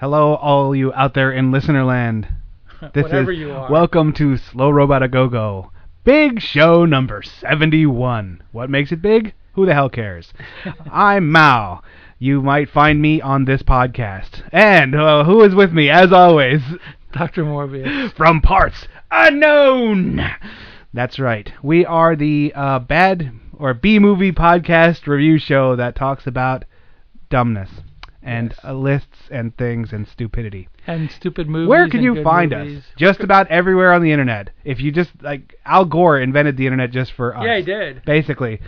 Hello, all you out there in listenerland. This Whatever is you are. welcome to Slow Robot A Go Go. Big show number 71. What makes it big? Who the hell cares? I'm Mao. You might find me on this podcast. And uh, who is with me, as always, Dr. Morbius. from Parts Unknown? That's right. We are the uh, bad or B movie podcast review show that talks about dumbness and Yes. uh, lists and things and stupidity. And stupid movies. Where can you find movies. us? Just about everywhere on the internet. If you just like Al Gore invented the internet just for us. Yeah, he did. Basically.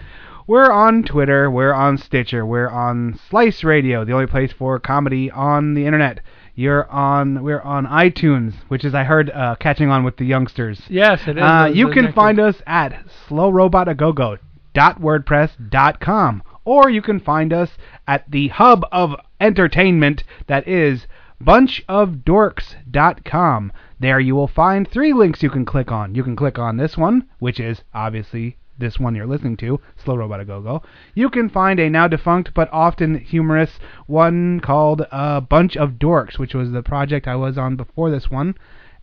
We're on Twitter, we're on Stitcher, we're on Slice Radio, the only place for comedy on the internet. You're on we're on iTunes, which is I heard uh, catching on with the youngsters. Yes, it is. Uh, you can find us at slowrobotagogo.wordpress.com or you can find us at the hub of entertainment that is bunchofdorks.com. There you will find three links you can click on. You can click on this one, which is obviously this one you're listening to, Slow Robot A Go Go. You can find a now defunct but often humorous one called uh, Bunch of Dorks, which was the project I was on before this one.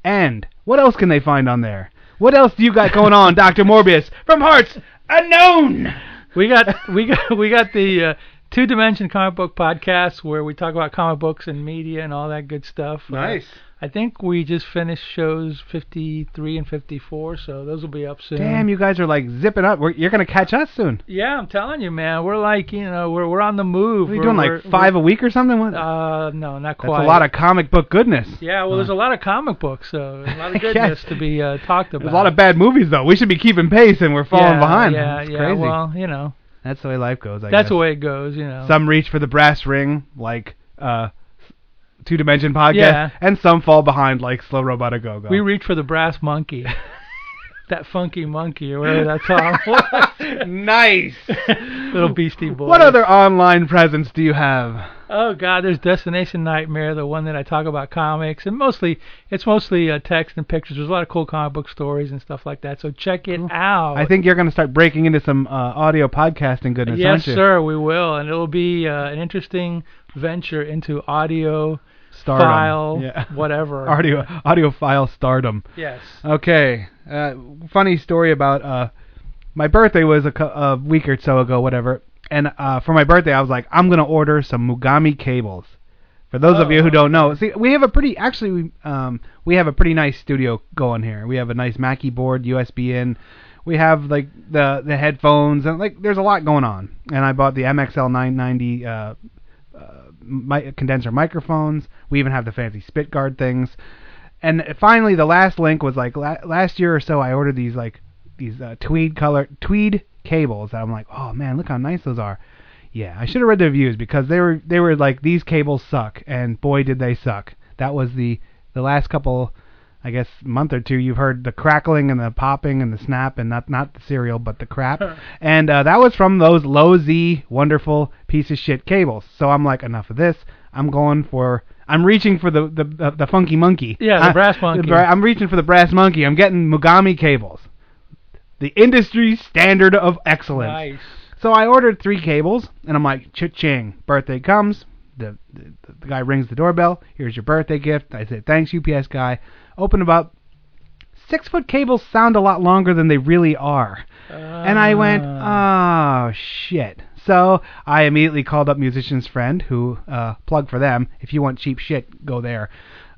And what else can they find on there? What else do you got going on, Dr. Morbius from Hearts Unknown? We got we got we got the uh, two dimension comic book podcast where we talk about comic books and media and all that good stuff. Uh, I think we just finished shows 53 and 54, so those will be up soon. Damn, you guys are like zipping up. We're, you're gonna catch us soon. Yeah, I'm telling you, man. We're like, you know, we're we're on the move. What are you We're- doing, like five a week or something? What? Uh, no, not quite. That's a lot of comic book goodness. Yeah, well, there's a lot of comic books, so a lot of goodness to be uh, talked about. There's a lot of bad movies though. We should be keeping pace, and we're falling yeah, behind. Yeah, It's yeah. crazy. Well, you know, That's the way life goes. I that's guess. the way it goes. You know. Some reach for the brass ring, like uh, two dimension podcast, Yeah. and some fall behind, like Slow Robot A Go Go. we reach for the brass monkey. that funky monkey or whatever that song was. nice. Little Beastie Boys. What other online presence do you have? Oh God, there's Destination Nightmare, the one that I talk about comics, and mostly it's mostly uh, text and pictures. There's a lot of cool comic book stories and stuff like that. So check it out. I think you're going to start breaking into some uh, audio podcasting goodness, yes, aren't you? sir, we will, and it'll be uh, an interesting venture into audio Stardom. file, Yeah. whatever. audio audio file stardom. Yes. Okay. Uh, funny story about uh, my birthday was a, a week or so ago, whatever. And uh, for my birthday, I was like, I'm gonna order some Mogami cables. For those of you who Oh, don't know, see, we have a pretty actually we, um, we have a pretty nice studio going here. We have a nice Mackie board, USB in. We have like the the headphones and like there's a lot going on. And I bought the MXL 990 uh, uh, mi- condenser microphones. We even have the fancy spit guard things. And finally, the last link was like la- last year or so. I ordered these like these uh, tweed color tweed cables. That I'm like, oh man, look how nice those are. Yeah, I should have read the reviews because they were they were like these cables suck, and boy did they suck. That was the the last couple, I guess, month or two. You've heard the crackling and the popping and the snap, and not not the cereal, but the crap. and uh, that was from those low Z wonderful piece of shit cables. So I'm like, enough of this. I'm going for. I'm reaching for the the the, the funky monkey. Yeah, the I- brass monkey. the I'm reaching for the brass monkey. I'm getting Mogami cables. The industry standard of excellence. Nice. So I ordered three cables, and I'm like, cha-ching. Birthday comes. The, the the guy rings the doorbell. Here's your birthday gift. I said, thanks, UPS guy. Open about six foot cables sound a lot longer than they really are. And I went, ah. oh shit. So I immediately called up Musician's Friend, who uh, plug for them. If you want cheap shit, go there.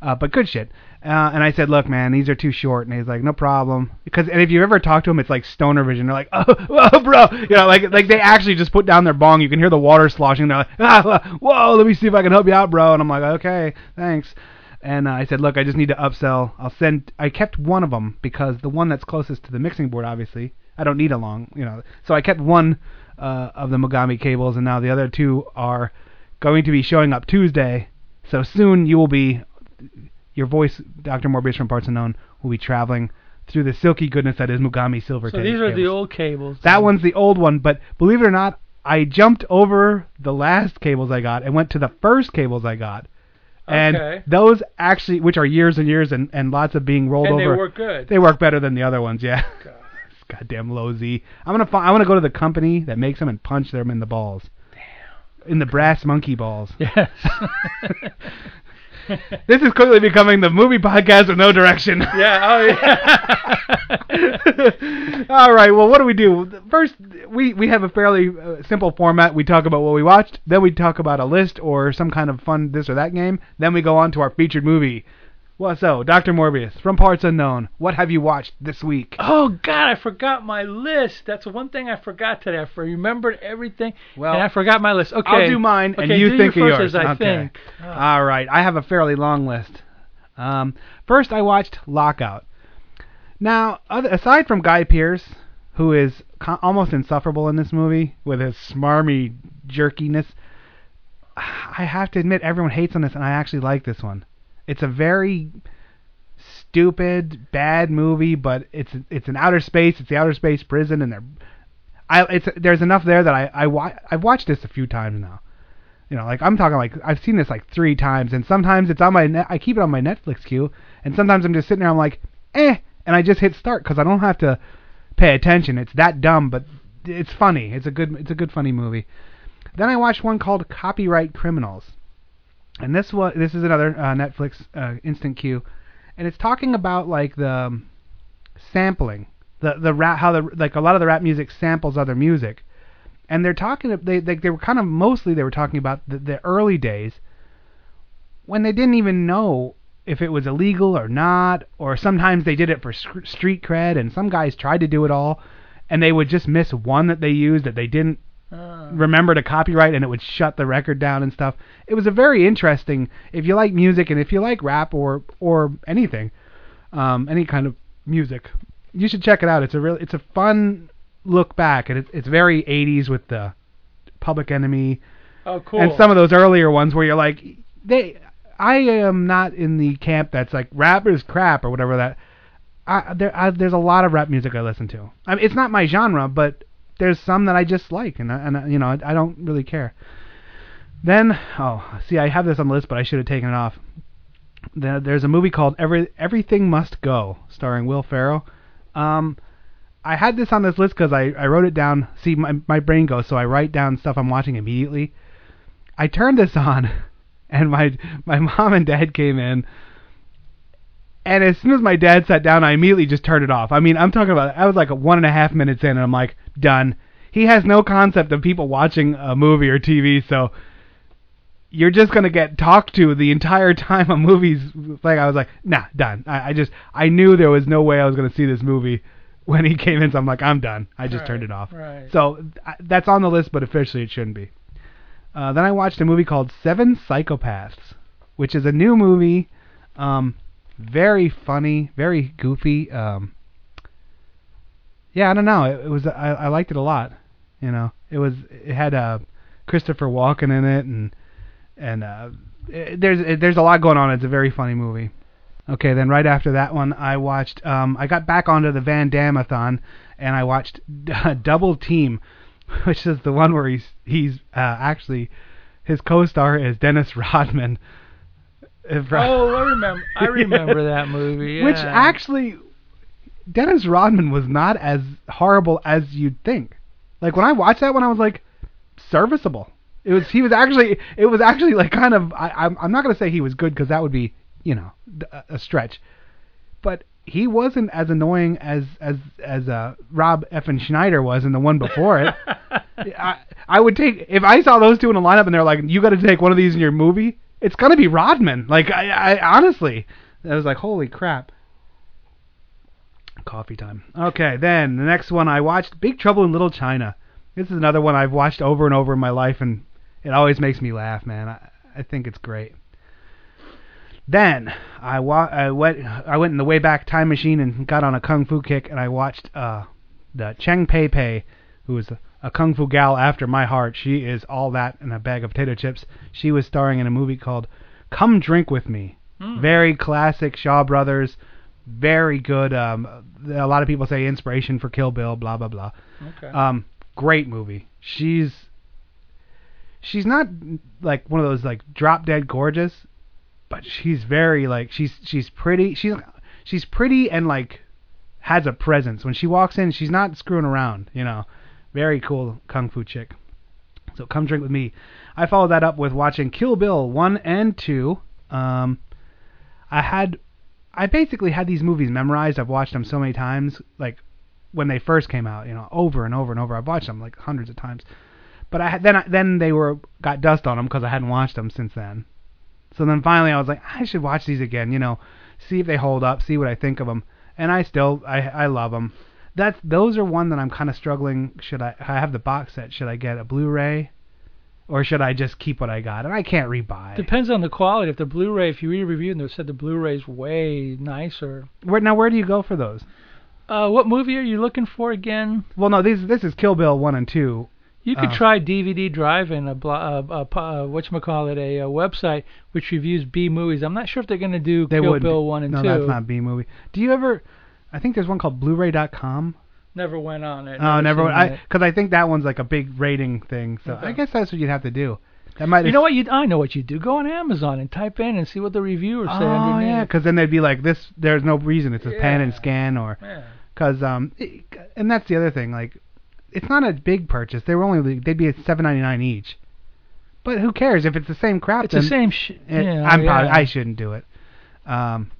Uh, but good shit. Uh, and I said, look, man, these are too short. And he's like, no problem. Because and if you ever talk to him, it's like stoner vision. They're like, oh, oh, bro, you know, like like they actually just put down their bong. You can hear the water sloshing. They're like, ah, whoa, let me see if I can help you out, bro. And I'm like, okay, thanks. And uh, I said, look, I just need to upsell. I'll send. I kept one of them because the one that's closest to the mixing board, obviously, I don't need a long, you know. So I kept one uh, of the Mogami cables, and now the other two are going to be showing up Tuesday. So soon you will be your voice, Dr. Morbius from Parts Unknown, will be traveling through the silky goodness that is Mogami Silver. So these are the old cables. That one's the old one, but believe it or not, I jumped over the last cables I got and went to the first cables I got. And Okay. those actually, which are years and years and, and lots of being rolled and they over, work good. they work better than the other ones. Yeah. God. Goddamn low Z. I'm gonna fi- I'm gonna go to the company that makes them and punch them in the balls. Damn. In the brass monkey balls. Yes. This is quickly becoming the movie podcast with no direction. yeah. Oh yeah. All right. Well, what do we do? First, we we have a fairly uh, simple format. We talk about what we watched, then we talk about a list or some kind of fun this or that game. Then we go on to our featured movie. Well, so Dr. Morbius from Parts Unknown. What have you watched this week? Oh God, I forgot my list. That's one thing I forgot today. I remembered everything, Well, and I forgot my list. Okay, I'll do mine, and Okay, you do think your of yours. Okay. think. Oh. All right. I have a fairly long list. Um, first, I watched Lockout. Now, other, aside from Guy Pearce, who is co- almost insufferable in this movie with his smarmy jerkiness, I have to admit everyone hates on this, and I actually like this one. It's a very stupid, bad movie, but it's it's an outer space. It's the outer space prison, and they're I it's there's enough there that I I wa- I've watched this a few times now. You know, like I'm talking like I've seen this like three times, and sometimes it's on my net, I keep it on my Netflix queue, and sometimes I'm just sitting there I'm like eh, and I just hit start because I don't have to pay attention. It's that dumb, but it's funny. It's a good it's a good funny movie. Then I watched one called Copyright Criminals, and this was this is another uh, Netflix uh, instant queue, and it's talking about like the um, sampling, the the rap how the like a lot of the rap music samples other music, and they're talking they they, they were kind of mostly they were talking about the, the early days when they didn't even know if it was illegal or not, or sometimes they did it for street cred, and some guys tried to do it all, and they would just miss one that they used that they didn't Uh, remember to copyright and it would shut the record down and stuff. It was a very interesting if you like music and if you like rap or or anything, um, any kind of music, you should check it out. It's a real it's a fun look back and it's it's very 80s with the Public Enemy oh, cool. and some of those earlier ones where you're like they I am not in the camp that's like rap is crap or whatever that I, there I, there's a lot of rap music I listen to. I mean, it's not my genre, but there's some that I just like, and I, and you know I, I don't really care. Then oh, see, I have this on the list, but I should have taken it off. There's a movie called Every Everything Must Go, starring Will Ferrell. Um, I had this on this list because I, I wrote it down. See, my my brain goes, so I write down stuff I'm watching immediately. I turned this on, and my my mom and dad came in, and as soon as my dad sat down, I immediately just turned it off. I mean, I'm talking about I was like a one and a half minutes in, and I'm like done. He has no concept of people watching a movie or TV, so you're just gonna get talked to the entire time a movie's like. I was like, nah, done. I, I just I knew there was no way I was gonna see this movie when he came in, so I'm like, I'm done. I just Right, turned it off. right. So I- that's on the list, but officially it shouldn't be. Uh, then I watched a movie called Seven Psychopaths, which is a new movie. Um, very funny, very goofy. Um, yeah, I don't know. It, it was I, I liked it a lot. You know, it was it had uh, Christopher Walken in it, and and uh, it, there's it, there's a lot going on. It's a very funny movie. Okay, then right after that one, I watched. Um, I got back onto the Van Damme-a-thon, and I watched Double Team, which is the one where he's he's uh, actually his co-star is Dennis Rodman. Oh, I remember. I remember that movie. Which actually, Dennis Rodman was not as horrible as you'd think. Like when I watched that one, I was like, serviceable. It was he was actually it was actually like kind of I I'm, I'm not gonna say he was good because that would be you know a- a stretch, but he wasn't as annoying as as as uh, Rob Effen Schneider was in the one before it. I I would take if I saw those two in a lineup and they're like you got to take one of these in your movie. It's gonna be Rodman. Like I, I honestly, I was like holy crap. Coffee time. Okay, then the next one I watched Big Trouble in Little China. This is another one I've watched over and over in my life, and it always makes me laugh, man. I, I think it's great. Then I wa- I went I went in the way back time machine and got on a kung fu kick, and I watched uh the Cheng Pei Pei, who is a, a kung fu gal after my heart. She is all that in a bag of potato chips. She was starring in a movie called Come Drink with Me, Mm. Very classic Shaw Brothers. Very good. Um, a lot of people say inspiration for Kill Bill. Blah blah blah. Okay. Um, great movie. She's she's not like one of those like drop dead gorgeous, but she's very like she's she's pretty. She's she's pretty and like has a presence. When she walks in, she's not screwing around. You know, very cool kung fu chick. So come drink with me. I followed that up with watching Kill Bill one and two. Um, I had, I basically had these movies memorized. I've watched them so many times, like when they first came out, you know, over and over and over. I've watched them like hundreds of times. But I then then they were got dust on them because I hadn't watched them since then. So then finally I was like, I should watch these again. You know, see if they hold up, see what I think of them. And I still I I love them. That's those are one that I'm kind of struggling. Should I I have the box set? Should I get a Blu-ray? Or should I just keep what I got? And I can't rebuy. Depends on the quality. If the Blu-ray, if you read a review and they said the Blu-ray's way nicer. Where now? Where do you go for those? Uh, what movie are you looking for again? Well, no, these this is Kill Bill one and two. You could uh, try DVD Drive in a, blo- uh, uh, uh what you call it a, a website which reviews B movies. I'm not sure if they're going to do Kill would Bill one and no, two. No, that's not B movie. Do you ever? I think there's one called Blu-ray.com. Never went on it. Oh, never. I because I think that one's like a big rating thing. So okay. I guess that's what you'd have to do. That might. You know what? You I know what you do. Go on Amazon and type in and see what the reviewers oh, say underneath. yeah, because then they'd be like, this. There's no reason. It's a pan and scan or. Because yeah. um, it, and that's the other thing. Like, it's not a big purchase. They were only they'd be at seven ninety nine each. But who cares if it's the same crap? It's the same shit. Yeah, I'm yeah. probably I shouldn't do it. Um,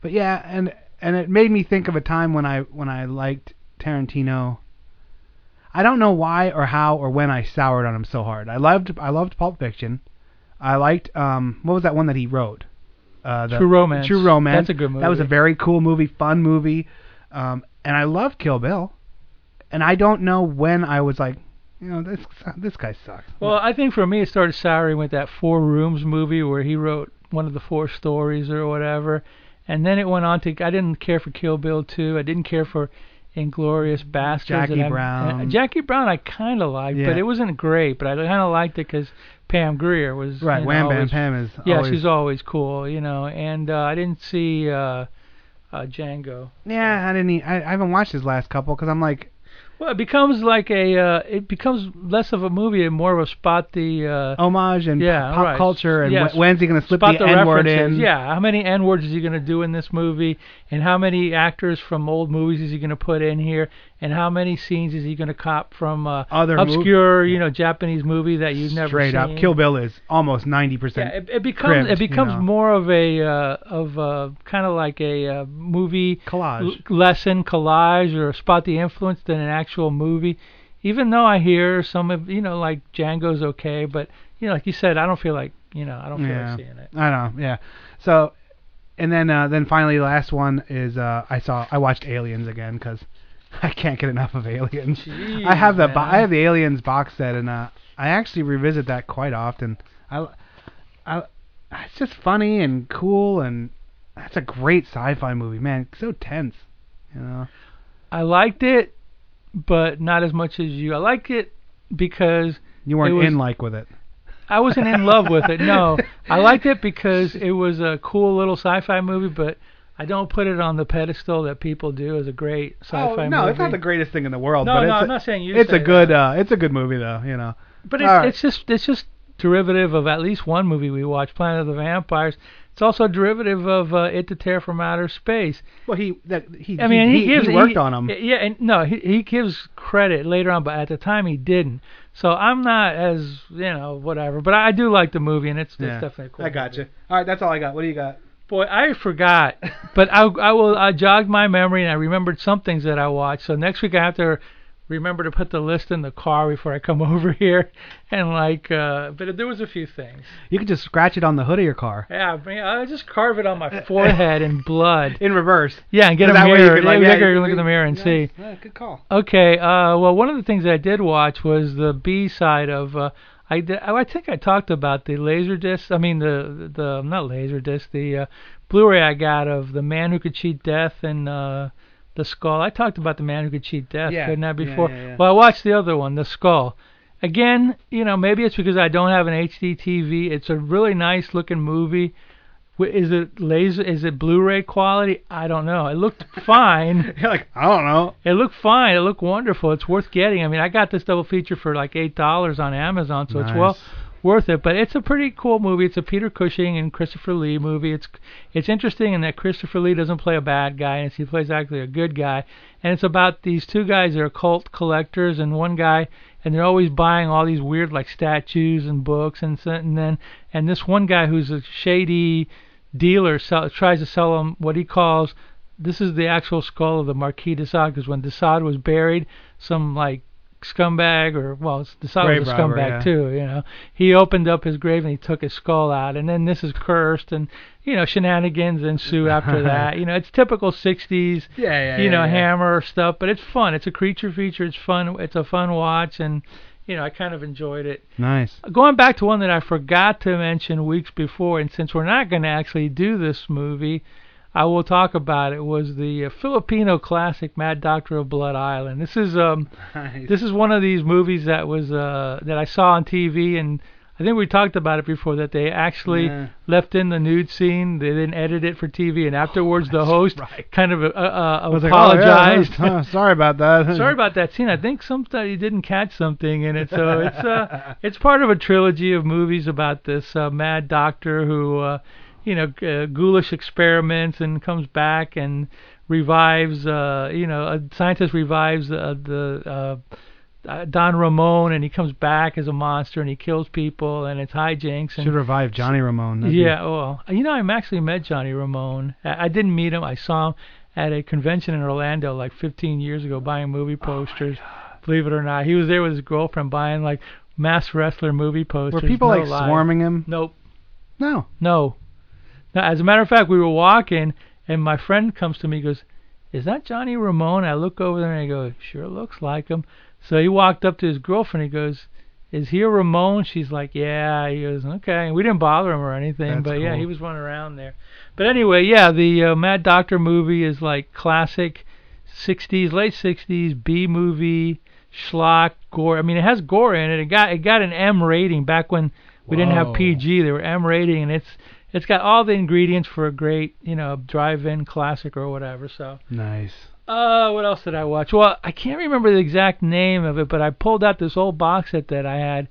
but yeah, and and it made me think of a time when I when I liked Tarantino I don't know why or how or when I soured on him so hard. I loved I loved Pulp Fiction. I liked um what was that one that he wrote? Uh, the True Romance. True Romance. That's a good movie. That was a very cool movie, fun movie. Um and I loved Kill Bill. And I don't know when I was like, you know, this this guy sucks. Well, I think for me it started souring with that Four Rooms movie where he wrote one of the four stories or whatever. And then it went on to I didn't care for Kill Bill 2. I didn't care for Inglourious Basterds. Jackie Brown. Uh, Jackie Brown, I kind of liked, Yeah. but it wasn't great. But I kind of liked it because Pam Grier was Right, you know, Wham Bam always, Pam is Yeah, always, she's always cool, you know. And uh, I didn't see uh, uh, Django. Yeah, I didn't. I, I haven't watched his last couple because I'm like, Well, it becomes like a. Uh, it becomes less of a movie and more of a spot the. Uh, homage and Yeah, pop right. culture and Yes. when's he gonna slip spot the, the N word in? Yeah, how many N words is he going to do in this movie, and how many actors from old movies is he going to put in here, and how many scenes is he going to cop from uh, Other obscure, you know, Japanese movie that you've never Straight seen? up, Kill Bill is almost ninety Yeah, percent. it, it becomes cribbed, it becomes you know. more of a uh, of a kind of like a uh, movie collage. l- lesson collage or spot the influence than an actual movie. Even though I hear some of you know like Django's okay, but you know like you said, I don't feel like you know I don't feel Yeah. like seeing it. I know, yeah. So, and then uh, then finally, the last one is uh, I saw I watched Aliens again because I can't get enough of Aliens. Jeez, I have the bo- man. I have the Aliens box set, and uh, I actually revisit that quite often. I, I, it's just funny and cool, and that's a great sci-fi movie, man. It's so tense, you know. I liked it, but not as much as you. I liked it because You weren't was- in like with it. I wasn't in love with it. No, I liked it because it was a cool little sci-fi movie, but I don't put it on the pedestal that people do as a great sci-fi oh, movie. no, it's not the greatest thing in the world, No, but no, it's I'm a, not saying you. it's say a good uh, it's a good movie though, you know. But it's, All right. it's just it's just derivative of at least one movie we watched, Planet of the Vampires. It's also derivative of uh, It to Tear from Outer Space. Well, he that he I mean, he, he, gives he worked he- on them. Yeah, and no, he he gives credit later on, but at the time he didn't. So I'm not as you know whatever, but I do like the movie, and it's, it's definitely cool. I got movie. you. All right, that's all I got. What do you got? Boy, I forgot, but I I will I jogged my memory and I remembered some things that I watched. So next week I have to remember to put the list in the car before I come over here, and like, uh, but there was a few things. You can just scratch it on the hood of your car Yeah, I mean, I just carve it on my forehead in blood. in reverse. Yeah, and get Is a way you mirror. can, like, yeah, yeah, look in the mirror and Nice. see. Yeah, good call. Okay. Uh, well, one of the things that I did watch was the B side of. Uh, I did, I think I talked about the laser disc. I mean the the not laser disc. The uh, Blu-ray I got of the Man Who Could Cheat Death and uh, the Skull. I talked about the Man Who Could Cheat Death, Yeah, couldn't I? yeah, Before. yeah, yeah. Well, I watched the other one, the Skull. Again, you know, maybe it's because I don't have an HD TV. It's a really nice looking movie Is it laser? Is it Blu-ray quality? I don't know. It looked fine. You're like, I don't know. It looked fine. It looked wonderful. It's worth getting. I mean, I got this double feature for like eight dollars on Amazon, so nice. it's well worth it. But it's a pretty cool movie. It's a Peter Cushing and Christopher Lee movie. It's it's interesting in that Christopher Lee doesn't play a bad guy, and he plays actually a good guy. And it's about these two guys that are cult collectors, and one guy, and they're always buying all these weird like statues and books, and and then and this one guy who's a shady dealer sell, tries to sell him what he calls this is the actual skull of the Marquis de Sade because when de Sade was buried, some like scumbag or well de Sade Grave was a robber, scumbag yeah. too you know he opened up his grave and he took his skull out and then this is cursed and you know shenanigans ensue after that you know it's typical 60s Yeah, yeah. you know yeah. hammer stuff but it's fun it's a creature feature it's fun it's a fun watch and you know I kind of enjoyed it Nice. going back to one that I forgot to mention weeks before, and since we're not going to actually do this movie, I will talk about it. Was the uh, Filipino classic Mad Doctor of Blood Island? This is um Nice. this is one of these movies that was uh that I saw on TV, and I think we talked about it before that they actually Yeah. left in the nude scene. They didn't edit it for TV, and afterwards the host right. kind of uh, uh, was like, oh, yeah, apologized. huh, sorry about that. Sorry about that scene. I think somebody didn't catch something in it. So it's uh it's part of a trilogy of movies about this uh, mad doctor who uh you know uh, ghoulish experiments and comes back and revives uh you know a scientist revives uh, the uh uh, Don Ramon and he comes back as a monster and he kills people and it's hijinks and Should revive Johnny Ramone. Yeah, well, you know, I actually met Johnny Ramone. I, I didn't meet him. I saw him at a convention in Orlando like 15 years ago buying movie posters. Believe it or not, he was there with his girlfriend buying like mass wrestler movie posters. Were people no like lie. swarming him? Nope, No. no. No, as a matter of fact, we were walking and my friend comes to me and goes, "Is that Johnny Ramone?" I look over there and I go, "Sure looks like him." So he walked up to his girlfriend. He goes, "Is he a Ramone?" She's like, "Yeah." He goes, "Okay." We didn't bother him or anything, That's but yeah, he was running around there. But anyway, yeah, the uh, Mad Doctor movie is like classic 60s, late 60s B movie schlock gore. I mean, it has gore in it. It got it got an M rating back when we didn't have PG. They were M rating, and it's it's got all the ingredients for a great you know drive-in classic or whatever. So. Nice. Uh, what else did I watch? Well, I can't remember the exact name of it, but I pulled out this old box set that I had.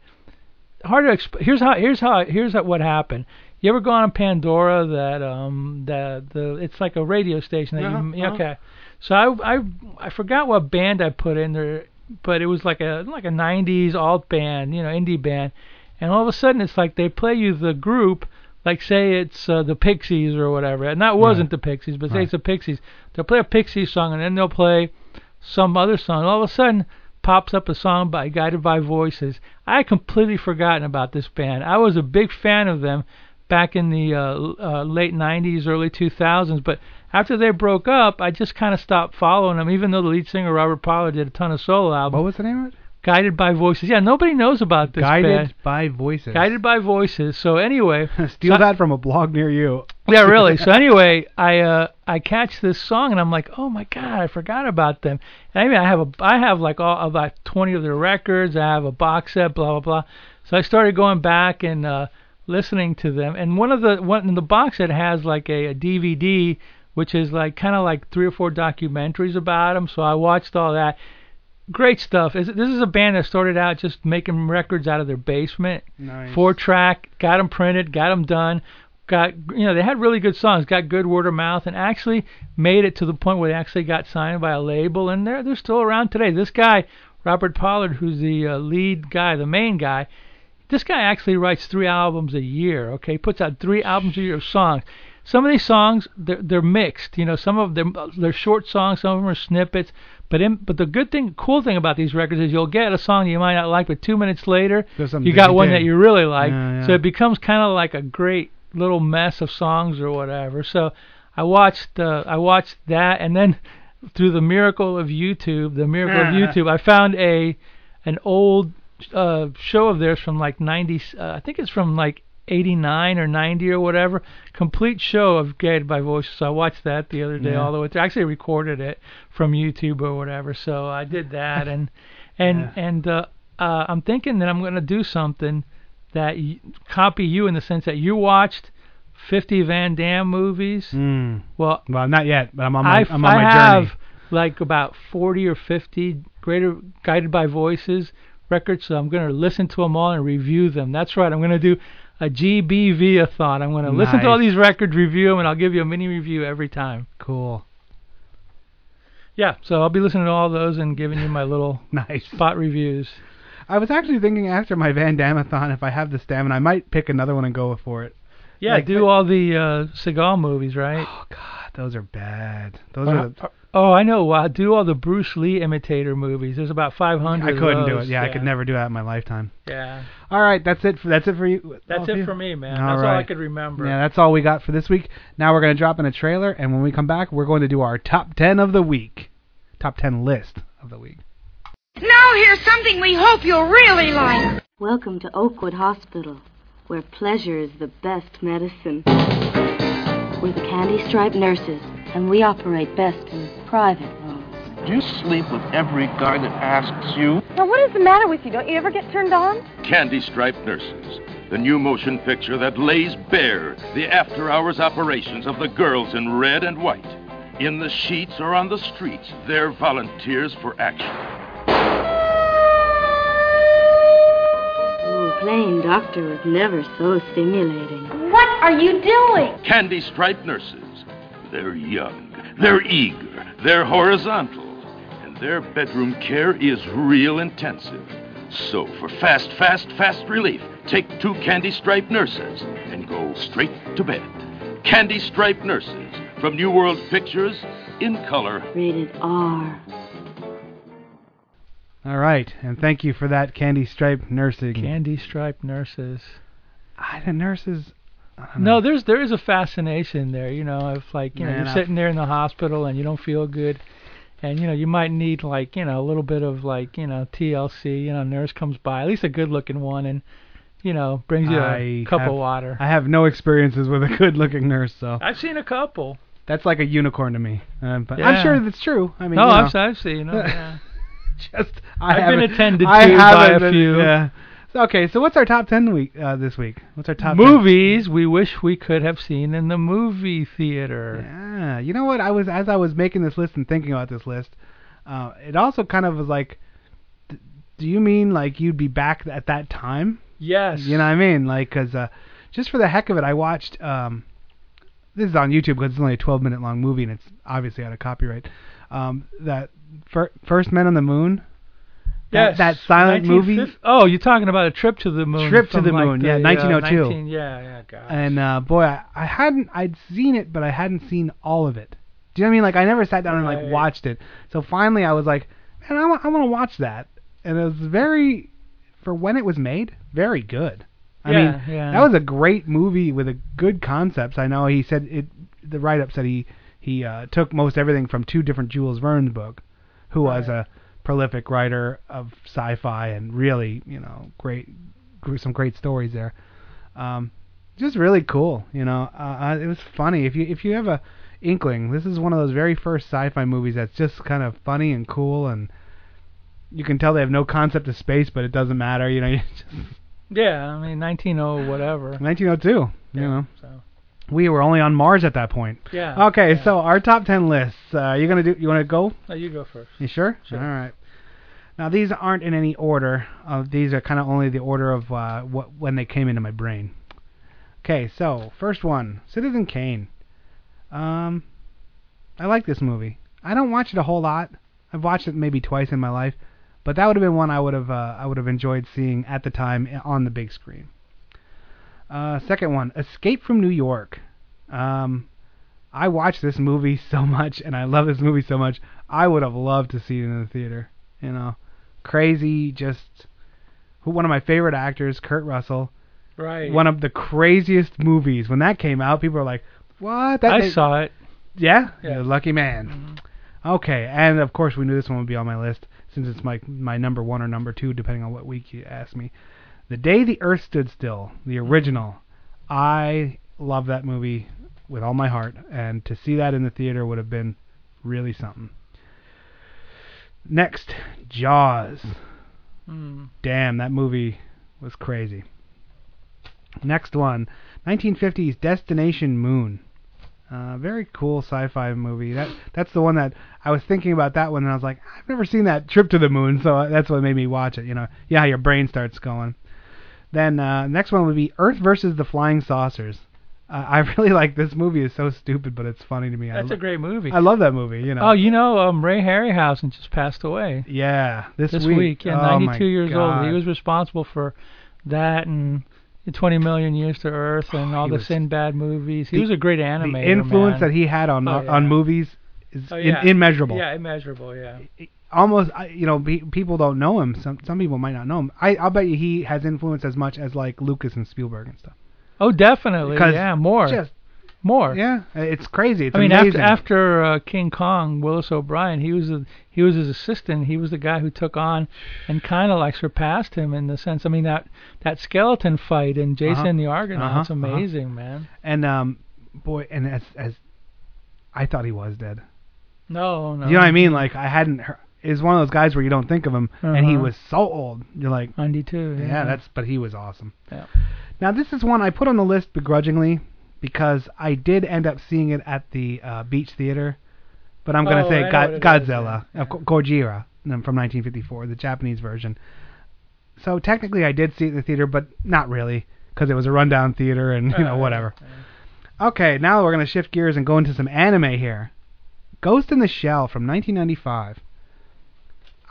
Hard to exp- here's how here's how here's what happened. You ever gone on Pandora? That um the the it's like a radio station that Uh-huh, you yeah, uh-huh. okay. So I I I forgot what band I put in there, but it was like a like a 90s alt band, you know, indie band. And all of a sudden it's like they play you the group like say it's uh, the Pixies or whatever, and that wasn't the Pixies, but say Right. it's the Pixies. They'll play a Pixies song and then they'll play some other song. All of a sudden pops up a song by Guided by Voices. I had completely forgotten about this band. I was a big fan of them back in the uh, uh, late 90s, early 2000s, but after they broke up, I just kind of stopped following them, even though the lead singer Robert Pollard did a ton of solo albums. What was the name of it? Guided by Voices. Yeah, nobody knows about this Guided band. by Voices. Guided by Voices. So anyway, Steal so- that from a blog near you. yeah, really. So anyway, I uh I catch this song and I'm like, oh my god, I forgot about them. And I mean, I have a I have like all about 20 of their records. I have a box set, blah blah blah. So I started going back and uh listening to them. And one of the one in the box set has like a, a DVD, which is like kind of like three or four documentaries about them. So I watched all that. Great stuff. Is- This is a band that started out just making records out of their basement Nice. four track, got them printed, got them done, got you know they had really good songs, got good word of mouth, and actually made it to the point where they actually got signed by a label, and they're they're still around today. This guy, Robert Pollard, who's the uh, lead guy, the main guy, this guy actually writes three albums a year. Okay, puts out three albums a year of songs. Some of these songs they're they're mixed. You know, some of them they're short songs, some of them are snippets. But in, but the good thing, cool thing about these records is you'll get a song you might not like, but two minutes later you got one that you really like. Yeah, yeah. So it becomes kind of like a great little mess of songs or whatever. So I watched uh, I watched that, and then through the miracle of YouTube, the miracle of YouTube, I found a an old uh, show of theirs from like 90. Uh, I think it's from like 89 or 90 or whatever. Complete show of Guided by Voices. I watched that the other day Yeah. all the way through. I actually recorded it from YouTube or whatever. So I did that, and and Yeah. and uh, uh, I'm thinking that I'm going to do something that y- copy you in the sense that you watched 50 Van Damme movies. Mm. Well, Well, not yet, but I'm on my I, I'm on I my have journey. like about 40 or 50 greater guided by voices records, so I'm going to listen to them all and review them. That's right. I'm going to do a GBV-a-thon. I'm going to listen to all these records, review them, and I'll give you a mini review every time. Cool. Yeah, so I'll be listening to all those and giving you my little Nice. spot reviews. I was actually thinking after my Van Damme-a-thon, if I have the stamina, I might pick another one and go for it. Yeah, Like- do all the uh, Seagal movies, right? Oh God, those are bad. Those Uh, are. The, oh, I know. Uh, do all the Bruce Lee imitator movies. There's about 500. I couldn't do those. it. Yeah, I could never do that in my lifetime. Yeah, All right, that's it. For, that's it for you. that's it you? for me, man. All that's all I could remember. Yeah, that's all we got for this week. Now we're going to drop in a trailer, and when we come back, we're going to do our top 10 of the week. Top 10 list of the week. Now here's something we hope you'll really like. Welcome to Oakwood Hospital, where pleasure is the best medicine. We're the candy striped nurses, and we operate best in private rooms. Do you sleep with every guy that asks you? Now, what is the matter with you? Don't you ever get turned on? Candy Striped Nurses, the new motion picture that lays bare the after hours operations of the girls in red and white. In the sheets or on the streets, they're volunteers for action. Ooh, playing doctor was never so stimulating. What are you doing? Candy Striped Nurses. They're young, they're eager, they're horizontal, and their bedroom care is real intensive. So, for fast, fast, fast relief, take two Candy Striped Nurses and go straight to bed. Candy Striped Nurses from New World Pictures in color. Rated R. All right, and thank you for that candy striped nursing. Candy striped nurses. I, the nurses. I No, there's there is a fascination there, you know, if like you know you're I've- sitting there in the hospital and you don't feel good, and you know you might need like you know a little bit of like you know TLC, you know, nurse comes by, at least a good looking one, and you know brings you a I cup have- of water. I have no experiences with a good looking nurse, so I've seen a couple. that's like a unicorn to me. Uh, but Yeah. I'm sure that's true. I mean, no, you know, I've, I've seen them. Yeah. just I I've been attended I to by haven't a few. Yeah. Okay, so what's our top ten week uh, this week? What's our top 10? Movies we wish we could have seen in the movie theater. Yeah, you know what? I was as I was making this list and thinking about this list, uh, it also kind of was like, d- do you mean like you'd be back at that time? Yes. You know what I mean? Like, cause uh, just for the heck of it, I watched. Um, this is on YouTube because it's only a 12 minute long movie and it's obviously out of copyright. Um, that fir- First Men on the Moon. That, Yes. that silent movie. Oh, you're talking about a trip to the moon. Trip to the like, Moon, the, yeah, uh, 1902. 19 yeah, yeah, God. And uh, boy, I, I hadn't I'd seen it, but I hadn't seen all of it. Do you know what I mean? Like I never sat down and like watched it. So finally, I was like, man, I want I want to watch that. And it was very, for when it was made, very good. I Yeah, mean, yeah. that was a great movie with a good concepts. I know he said it. The write up said he he uh, took most everything from two different Jules Verne's book, who was a prolific writer of sci-fi and really you know great some great stories there. Um, just really cool, you know. Uh, uh, it was funny. If you if you have a inkling, this is one of those very first sci-fi movies that's just kind of funny and cool, and you can tell they have no concept of space, but it doesn't matter, you know. You just, yeah, I mean 1900 whatever. 1902, you Yeah, know. So. We were only on Mars at that point. Yeah. Okay, yeah. so our top ten lists. Uh, you gonna do? You wanna go? No, you go first. You sure? Sure. All right. Now these aren't in any order. Uh, these are kind of only the order of uh, what when they came into my brain. Okay, so first one, Citizen Kane. Um, I like this movie. I don't watch it a whole lot. I've watched it maybe twice in my life, but that would have been one I would have uh, I would have enjoyed seeing at the time on the big screen. Uh, second one, Escape from New York. Um, I watched this movie so much, and I love this movie so much. I would have loved to see it in the theater. You know, crazy, just who one of my favorite actors, Kurt Russell. Right. One of the craziest movies. When that came out, people were like, "What?" That I they- saw it. Yeah, Yeah. You're a lucky man. Mm-hmm. Okay, and of course we knew this one would be on my list since it's my my number one or number two, depending on what week you ask me. The Day the Earth Stood Still, the mm-hmm. original. I love that movie with all my heart, and to see that in the theater would have been really something. Next, Jaws. Mm. Damn, that movie was crazy. Next one, 1950s Destination Moon. Uh, very cool sci-fi movie. That that's the one that I was thinking about that one, and I was like, I've never seen that Trip to the Moon, so that's what made me watch it. You know, yeah, your brain starts going. Then uh, next one would be Earth versus the Flying Saucers. Uh, I really like this movie. It's so stupid, but it's funny to me. That's a great movie. I love that movie. You know. Oh, you know, um, Ray Harryhausen just passed away. Yeah, this, this week. week. Yeah, oh 92 years God. old. He was responsible for that and 20 Million Years to Earth and all He the Sinbad movies. He the- was a great animator. The influence man. that he had on Oh, yeah. on movies is Oh, in- immeasurable. Yeah, immeasurable. Yeah. Almost, you know, pe- people don't know him. Some some people might not know him. I I'll bet you he has influence as much as like Lucas and Spielberg and stuff. Oh, definitely. Yeah, more. Just more. yeah, it's crazy. It's I mean, amazing. after after uh, King Kong, Willis O'Brien, he was a, he was his assistant. He was the guy who took on and kind of like surpassed him in the sense. I mean that that skeleton fight in Jason Uh-huh. the Argonauts, Uh-huh, uh-huh. amazing, man. and um, boy, and as as I thought he was dead. No, no. You know what I mean? Like I hadn't. Heard, is one of those guys where you don't think of him, and he Uh-huh. was so old. You're like, 92. Yeah, yeah, that's. But he was awesome. Yeah. Now this is one I put on the list begrudgingly because I did end up seeing it at the uh, Beach Theater, but I'm gonna Oh, say I know Go- what it is, Godzilla, yeah. of Go- Gojira um, from 1954, the Japanese version. So technically I did see it in the theater, but not really because it was a rundown theater and you know whatever. Okay, now we're gonna shift gears and go into some anime here. Ghost in the Shell from 1995.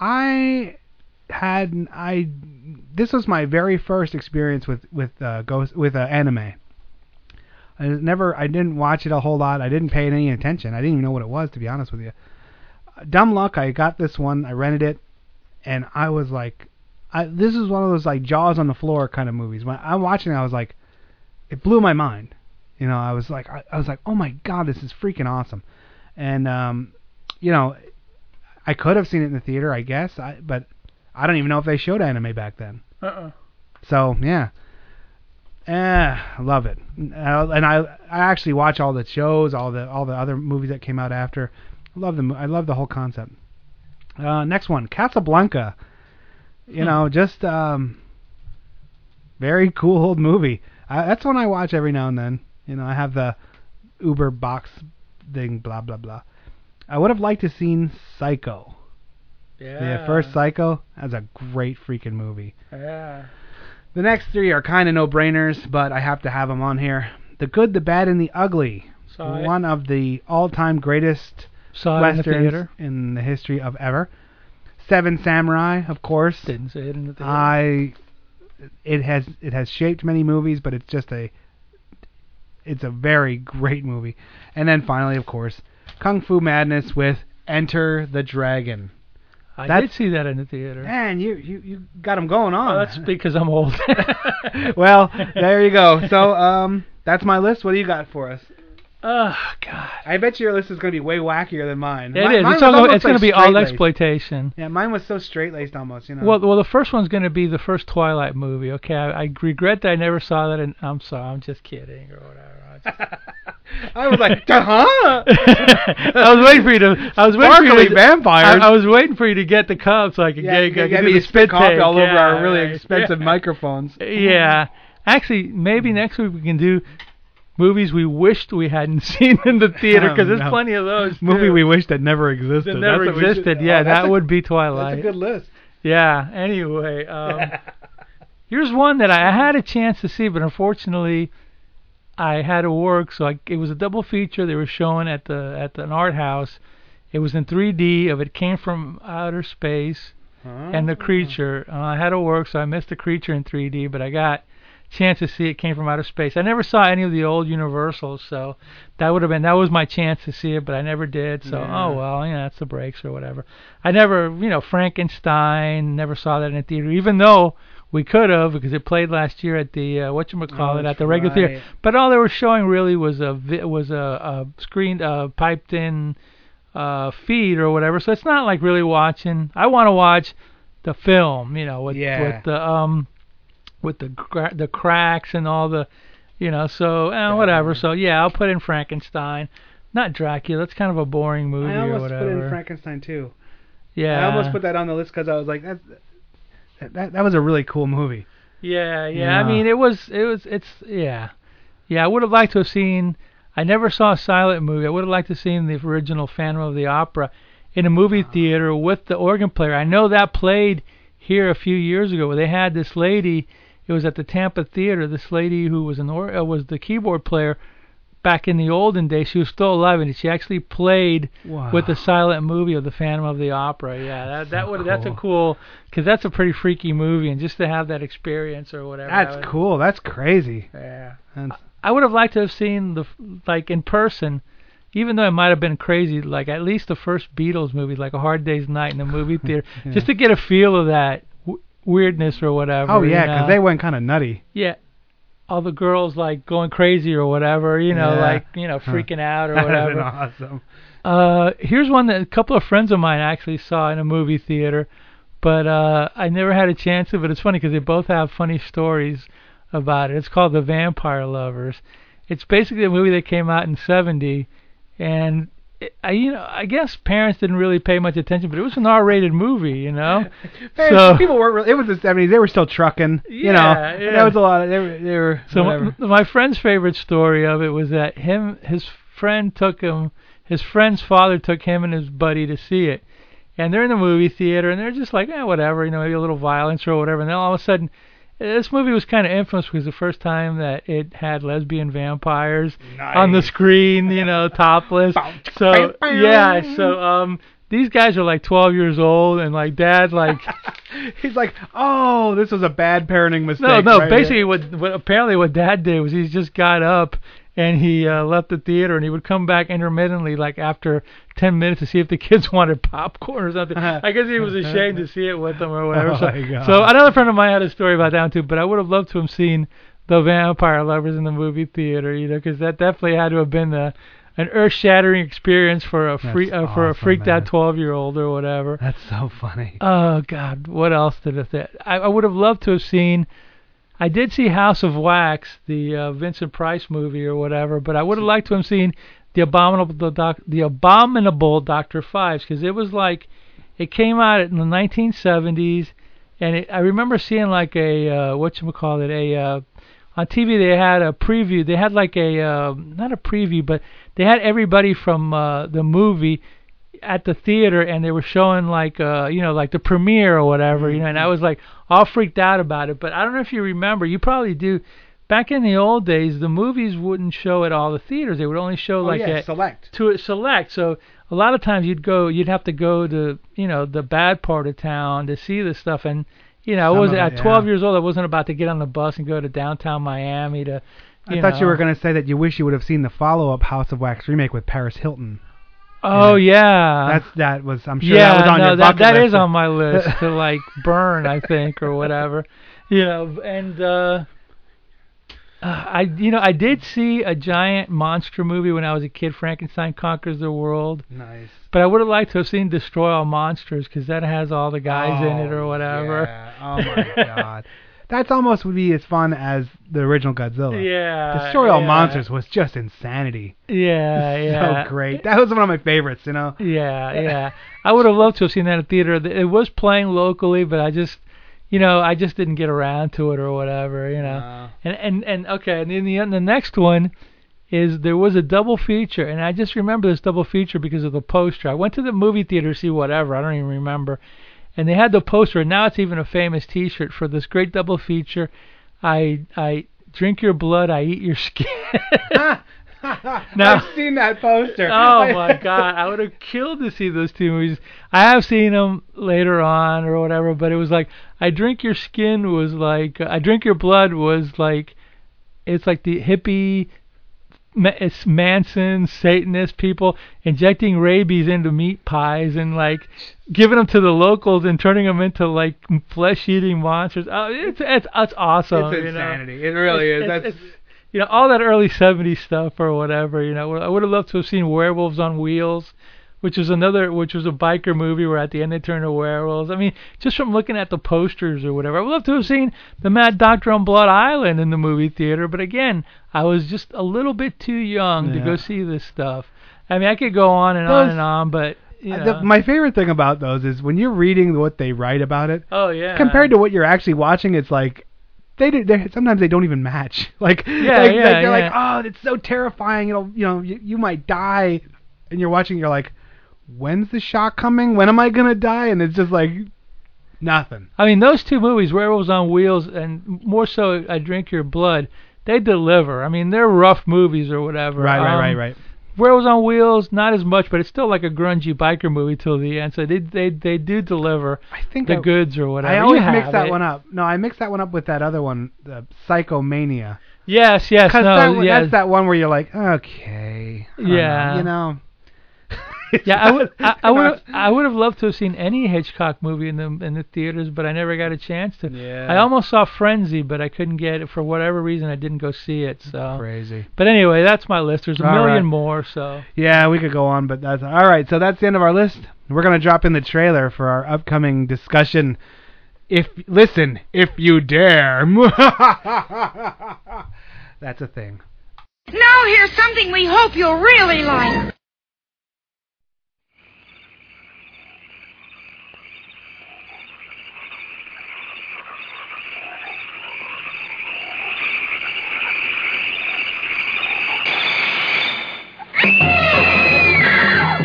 I had I this was my very first experience with with uh, ghost with uh, anime. I never I didn't watch it a whole lot. I didn't pay any attention. I didn't even know what it was to be honest with you. Dumb luck, I got this one. I rented it, and I was like, I, this is one of those like jaws on the floor kind of movies. When I'm watching, it, I was like, it blew my mind. You know, I was like, I, I was like, oh my god, this is freaking awesome. And um, you know, I could have seen it in the theater, I guess, I, but I don't even know if they showed anime back then. Uh-uh. So yeah, eh, I love it. Uh, and I I actually watch all the shows, all the all the other movies that came out after. I love the I love the whole concept. Uh, next one, Casablanca. You know, just um, very cool old movie. I, that's one I watch every now and then. You know, I have the Uber box thing, blah blah blah. I would have liked to seen Psycho. Yeah. The first Psycho. That's a great freaking movie. Yeah. The next three are kind of no-brainers, but I have to have them on here. The Good, the Bad, and the Ugly. Saw it. One of the all-time greatest Saw it in the westerns theater. in the history of ever. Seven Samurai, of course. Didn't see it in the theater. I it has it has shaped many movies, but it's just a it's a very great movie. And then finally, of course, Kung Fu Madness with Enter the Dragon. I that's- did see that in the theater. Man, you you you got them going on. Oh, that's because I'm old. well, there you go. So, um, that's my list. What do you got for us? Oh God. I bet your list is going to be way wackier than mine. It Mi- is. mine It's, all, it's going to be all exploitation. Yeah, mine was so straight laced almost. You know. Well, well, the first one's going to be the first Twilight movie. Okay, I, I regret that I never saw that, and I'm sorry, I'm just kidding or whatever. I was like, huh? I was waiting for you to. I was waiting for you to, vampires. I, I was waiting for you to get the cup so I could yeah, get, get, yeah, do me the spit coffee all over Yeah, our really expensive Yeah. microphones. Yeah. Actually, maybe next week we can do movies we wished we hadn't seen in the theater because there's No. plenty of those. Movie we wish that never existed. that never That's should- existed. oh, yeah, that's that a- would be Twilight. That's a good list. Yeah. Anyway, um, here's one that I had a chance to see, but unfortunately, I had to work. So I, it was a double feature. They were showing at the at the, an art house. It was in 3D. Of it came from outer space and the creature. Uh, I had to work, so I missed the creature in 3D, but I got chance to see it came from outer space. I never saw any of the old Universals, so that would have been that was my chance to see it, but I never did. So Yeah. oh well, yeah, that's the breaks or whatever. I never, you know, Frankenstein, never saw that in the theater, even though we could have because it played last year at the uh, what you call Oh, it at the regular right. theater. But all they were showing really was a vi- was a, a screened uh, piped in uh feed or whatever. So it's not like really watching. I want to watch the film, you know, with Yeah. with the um with the gra- the cracks and all the you know, so eh, whatever. So yeah, I'll put in Frankenstein. Not Dracula. That's kind of a boring movie I or almost whatever. put in Frankenstein too. yeah. I almost put that on the list because I was like, that, that that was a really cool movie. Yeah, yeah. Yeah. I mean, it was, it was, it's, yeah. Yeah, I would have liked to have seen. I never saw a silent movie. I would have liked to have seen the original Phantom of the Opera in a movie theater with the organ player. I know that played here a few years ago where they had this lady. It was at the Tampa Theater. This lady who was an or, uh, was the keyboard player back in the olden days. She was still alive, and she actually played Wow. with the silent movie of the Phantom of the Opera. Yeah, that that so would that's a cool. cool because that's a pretty freaky movie, and just to have that experience or whatever. that That's would- cool. That's crazy. Yeah. That's, I would have liked to have seen the like in person, even though it might have been crazy. Like at least the first Beatles movie, like A Hard Day's Night in the movie theater, Yeah. just to get a feel of that w- weirdness or whatever. oh you yeah, know? because they went kind of nutty. yeah, all the girls like going crazy or whatever, you know, Yeah. like you know freaking out or That'd been whatever. awesome. Uh, here's one that a couple of friends of mine actually saw in a movie theater, but uh, I never had a chance to. But it's funny because they both have funny stories about it. It's called The Vampire Lovers. It's basically a movie that came out in '70, and it, I, you know, I guess parents didn't really pay much attention, but it was an R-rated movie, you know. Man, so people weren't. Really, it was the '70s. They were still trucking. you know, Yeah, And yeah. was a lot of. They were. They were So my, my friend's favorite story of it was that him, his friend took him, his friend's father took him and his buddy to see it, and they're in the movie theater and they're just like, eh, whatever, you know, maybe a little violence or whatever, and then all of a sudden. This movie was kind of infamous because the first time that it had lesbian vampires on the screen, you know, topless. So yeah, so um, these guys are like 12 years old, and like dad, like He's like, oh, this was a bad parenting mistake. no, no. right basically, here." what, what apparently what Dad did was he just got up and he uh, left the theater and he would come back intermittently, like after ten minutes, to see if the kids wanted popcorn or something. I guess he was ashamed to see it with them or whatever. Oh so, so another friend of mine had a story about that too, but I would have loved to have seen the Vampire Lovers in the movie theater, you know, because that definitely had to have been a, an earth-shattering experience for a free That's uh, for a awesome, freaked out twelve-year-old or whatever. That's so funny. Oh God, what else did I say? I, I would have loved to have seen. I did see House of Wax, the uh, Vincent Price movie or whatever, but I would have liked to have seen the abominable the, doc, the abominable Doctor Phibes because it was like it came out in the 1970s, and it, I remember seeing like a uh, what you call it a uh, on TV they had a preview. They had like a uh, not a preview, but they had everybody from uh, the movie at the theater and they were showing like uh you know like the premiere or whatever you know and I was like all freaked out about it but I don't know if you remember you probably do back in the old days the movies wouldn't show at all the theaters they would only show Oh, like yeah, at select. to a select so a lot of times you'd go you'd have to go to you know the bad part of town to see this stuff and you know I was at yeah. 12 years old I wasn't about to get on the bus and go to downtown Miami to I you thought know. you were going to say that you wish you would have seen the follow-up House of Wax remake with Paris Hilton. Oh yeah That's that was. I'm sure yeah, that was on no, your that bucket that list. is on my list to like burn, I think, or whatever. You know, and uh, I, you know, I did see a giant monster movie when I was a kid. Frankenstein conquers the world, Nice. but I would have liked to have seen Destroy All Monsters because that has all the guys in it or Oh, whatever. yeah. Oh my god. That's almost would be as fun as the original Godzilla. Yeah, Destroy All yeah. Monsters was just insanity. Yeah, yeah. So great. That was one of my favorites, you know. Yeah, yeah. I would have loved to have seen that in theater. It was playing locally, but I just, you know, I just didn't get around to it or whatever, you know. No. And and and okay, and then the the next one is there was a double feature, and I just remember this double feature because of the poster. I went to the movie theater to see whatever, I don't even remember, and they had the poster, and now it's even a famous T-shirt for this great double feature. I I drink your blood, I eat your skin. Now- I've seen that poster. Oh my god, I would have killed to see those two movies. I have seen them later on or whatever, but it was like I drink your skin was like I drink your blood was like it's like the hippie it's Manson Satanist people injecting rabies into meat pies and like giving them to the locals and turning them into like flesh-eating monsters. Oh, it's it's it's awesome. It's you know? insanity. It really It's- is. That's it's- you know all that early '70s stuff or whatever. You know, I would have loved to have seen Werewolves on Wheels, which was another, which was a biker movie where at the end they turn to werewolves. I mean, just from looking at the posters or whatever, I would love to have seen the Mad Doctor on Blood Island in the movie theater. But again, I was just a little bit too young to go see this stuff. I mean, I could go on and on and on, but you know. the, my favorite thing about those is when you're reading what they write about it oh yeah. compared to what you're actually watching. It's like they do. Sometimes they don't even match. Like Yeah, like, yeah, like, they're yeah. like, oh, it's so terrifying. It'll you know you, you might die, and you're watching. You're like, when's the shock coming? When am I gonna die? And it's just like nothing. I mean, those two movies, Werewolves on Wheels and more so I Drink Your Blood, they deliver. I mean, they're rough movies or whatever. Right, right, Um, right, right. Werewolves on Wheels, not as much, but it's still like a grungy biker movie till the end. So they they they do deliver I think the I, goods or whatever. I always have mix that it. one up. No, I mix that one up with that other one, the Psychomania. Yes, yes, Because no, that, yes. that's that one where you're like, okay, don't know, Yeah. you know. Yeah, I would, I, I would, I would have loved to have seen any Hitchcock movie in the in the theaters, but I never got a chance to. Yeah. I almost saw Frenzy, but I couldn't get it for whatever reason. I didn't go see it. So. Crazy. But anyway, that's my list. There's a All million right. more. So. Yeah, we could go on, but that's all right. So that's the end of our list. We're gonna drop in the trailer for our upcoming discussion. If listen, if you dare. that's a thing. Now here's something we hope you'll really like.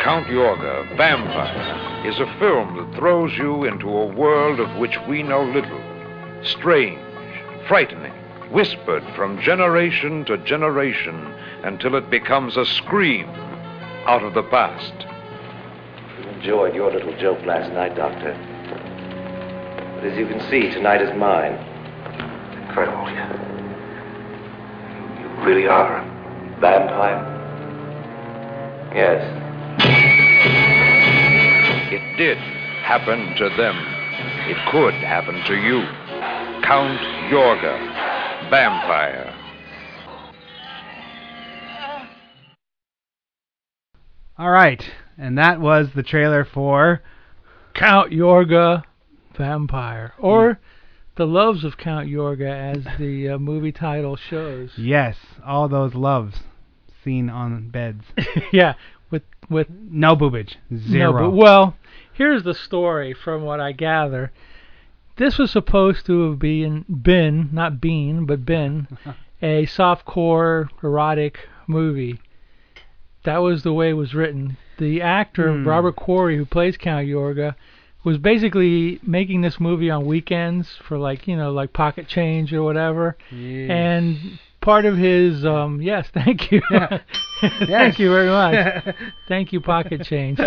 Count Yorga, Vampire, is a film that throws you into a world of which we know little. Strange, frightening, whispered from generation to generation until it becomes a scream out of the past. You enjoyed your little joke last night, Doctor. But as you can see, tonight is mine. Incredible. yeah. You really are a vampire? Yes. It did happen to them. It could happen to you. Count Yorga, Vampire. All right, and that was the trailer for Count Yorga, Vampire, or The Loves of Count Yorga, as the uh, movie title shows. yes, all those loves seen on beds. yeah, with with No boobage, zero. No, but well, here's the story from what I gather. This was supposed to have been been not been but been a softcore erotic movie. That was the way it was written. The actor Hmm. Robert Quarry, who plays Count Yorga, was basically making this movie on weekends for like you know like pocket change or whatever. And part of his um yes, thank you. Yeah. thank Yes. you very much. Thank you, Pocket Change.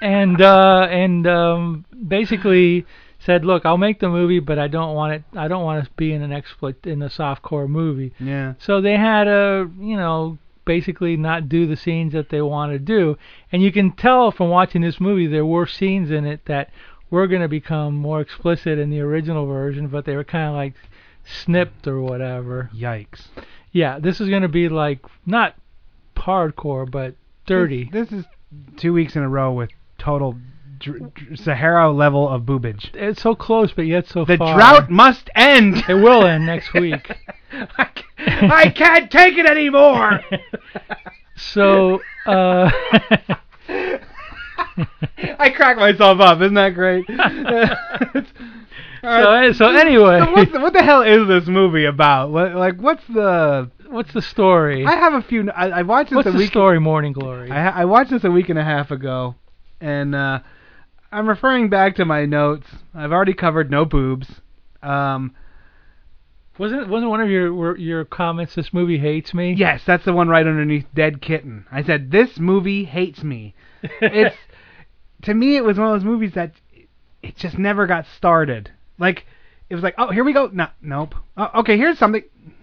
and uh and um basically said, "Look, I'll make the movie, but I don't want it I don't want to be in an exploit in a softcore movie." yeah. So they had a you know, basically not do the scenes that they want to do. And you can tell from watching this movie there were scenes in it that were going to become more explicit in the original version, but they were kind of like snipped or whatever. Yikes. Yeah, this is going to be like not hardcore, but dirty. This, this is two weeks in a row with total dr- dr- Sahara level of boobage. It's so close, but yet so The far. The drought must end. It will end next week. I ca- I can't take it anymore. So, uh, I crack myself up. Isn't that great? So, so anyway, So what, the, what the hell is this movie about? What, like, what's the? what's the story? I have a few. I, I watched this What's a the week. story, Morning Glory? I, I watched this a week and a half ago, and uh, I'm referring back to my notes. I've already covered no boobs. Um, Wasn't wasn't one of your your comments? This movie hates me. yes, that's the one right underneath Dead Kitten. I said this movie hates me. It's to me, it was one of those movies that it just never got started. Like it was like, oh, here we go. No, nope. Oh, okay, here's something.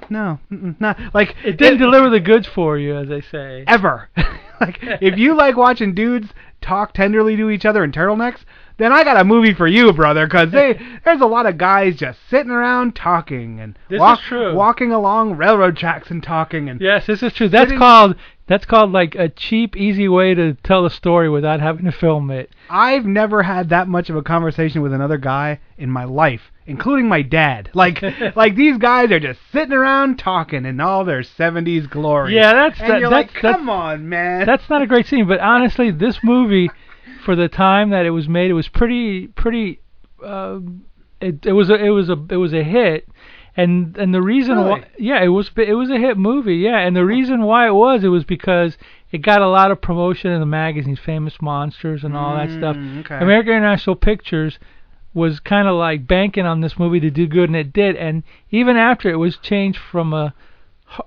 No, mm-mm, no. Like It didn't deliver the goods for you, as they say. ever. like if you like watching dudes talk tenderly to each other in turtlenecks, then I got a movie for you, brother. Because they there's a lot of guys just sitting around talking and This walk- is true. walking along railroad tracks and talking and Yes, this is true. That's Sitting- called that's called like a cheap, easy way to tell a story without having to film it. I've never had that much of a conversation with another guy in my life, including my dad. Like like these guys are just sitting around talking in all their 70s glory. Yeah, that's and that, you're that's like, that's- come on, man. That's not a great scene, but honestly, this movie, for the time that it was made, it was pretty pretty. Uh, it it was a it was a it was a hit, And and the reason Really? why yeah, it was it was a hit movie, yeah. And the reason why it was it was because it got a lot of promotion in the magazines, Famous Monsters and all that stuff. Mm, okay. American International Pictures was kind of like banking on this movie to do good, and it did. And even after it was changed from a,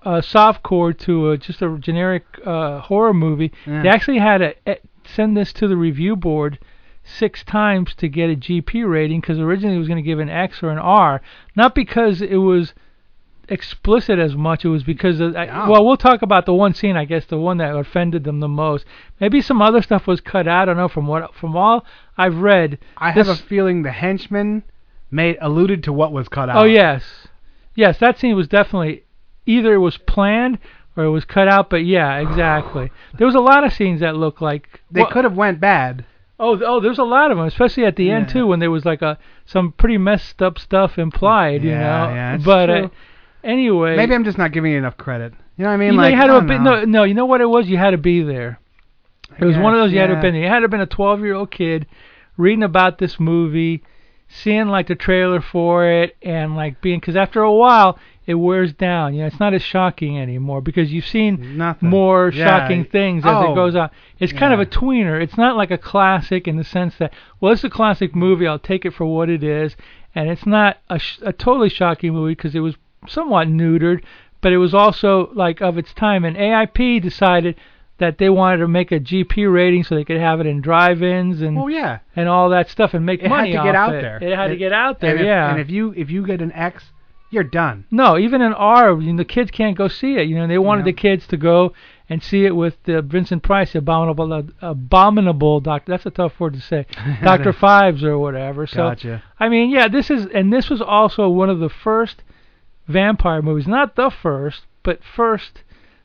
a softcore to a, just a generic uh, horror movie, Yeah. they actually had to eh, send this to the review board six times to get a GP rating because originally it was going to give an X or an R, not because it was explicit as much. It was because of, I- Oh. well, we'll talk about the one scene, I guess, the one that offended them the most. Maybe some other stuff was cut out. I don't know. From what from all I've read, I have a feeling the henchman made alluded to what was cut oh, out. Oh yes, yes, that scene was definitely either it was planned or it was cut out. But yeah, exactly. There was a lot of scenes that looked like They well, could have went bad. Oh, oh, there's a lot of them, especially at the end too, when there was like a some pretty messed up stuff implied, you know. yeah, it's but Uh, true. anyway, Maybe I'm just not giving you enough credit. You know what I mean? you, know, like you had I to know. no, no, you know what it was? You had to be there. It was one of those you had to yeah. have been there. You had to have been a 12 year old kid reading about this movie, seeing like the trailer for it, and like being because after a while it wears down. You know, it's not as shocking anymore because you've seen Nothing. more Yeah. shocking things as Oh, it goes on. It's kind of a tweener. It's not like a classic in the sense that well, it's a classic movie. I'll take it for what it is, and it's not a, sh- a totally shocking movie because it was somewhat neutered, but it was also like of its time. And AIP decided that they wanted to make a GP rating so they could have it in drive-ins and Oh yeah. and all that stuff and make money. It money had to get out it. there. It had to get out there. and if, yeah. And if you if you get an X, you're done. No, even in R, you know, the kids can't go see it. You know, they wanted Yeah. the kids to go and see it with uh, Vincent Price, abominable, uh, abominable doctor. That's a tough word to say, Doctor Phibes or whatever. So, Gotcha. I mean, yeah, this is, and this was also one of the first vampire movies, not the first, but first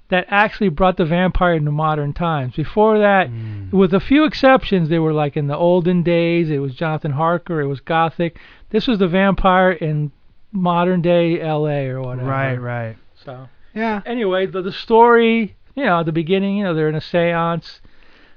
that actually brought the vampire into modern times. Before that, Hmm. with a few exceptions, they were like in the olden days. It was Jonathan Harker. It was Gothic. This was the vampire in modern day L.A. or whatever. Right, right. So Yeah. anyway, the the story, you know, at the beginning, you know, they're in a séance.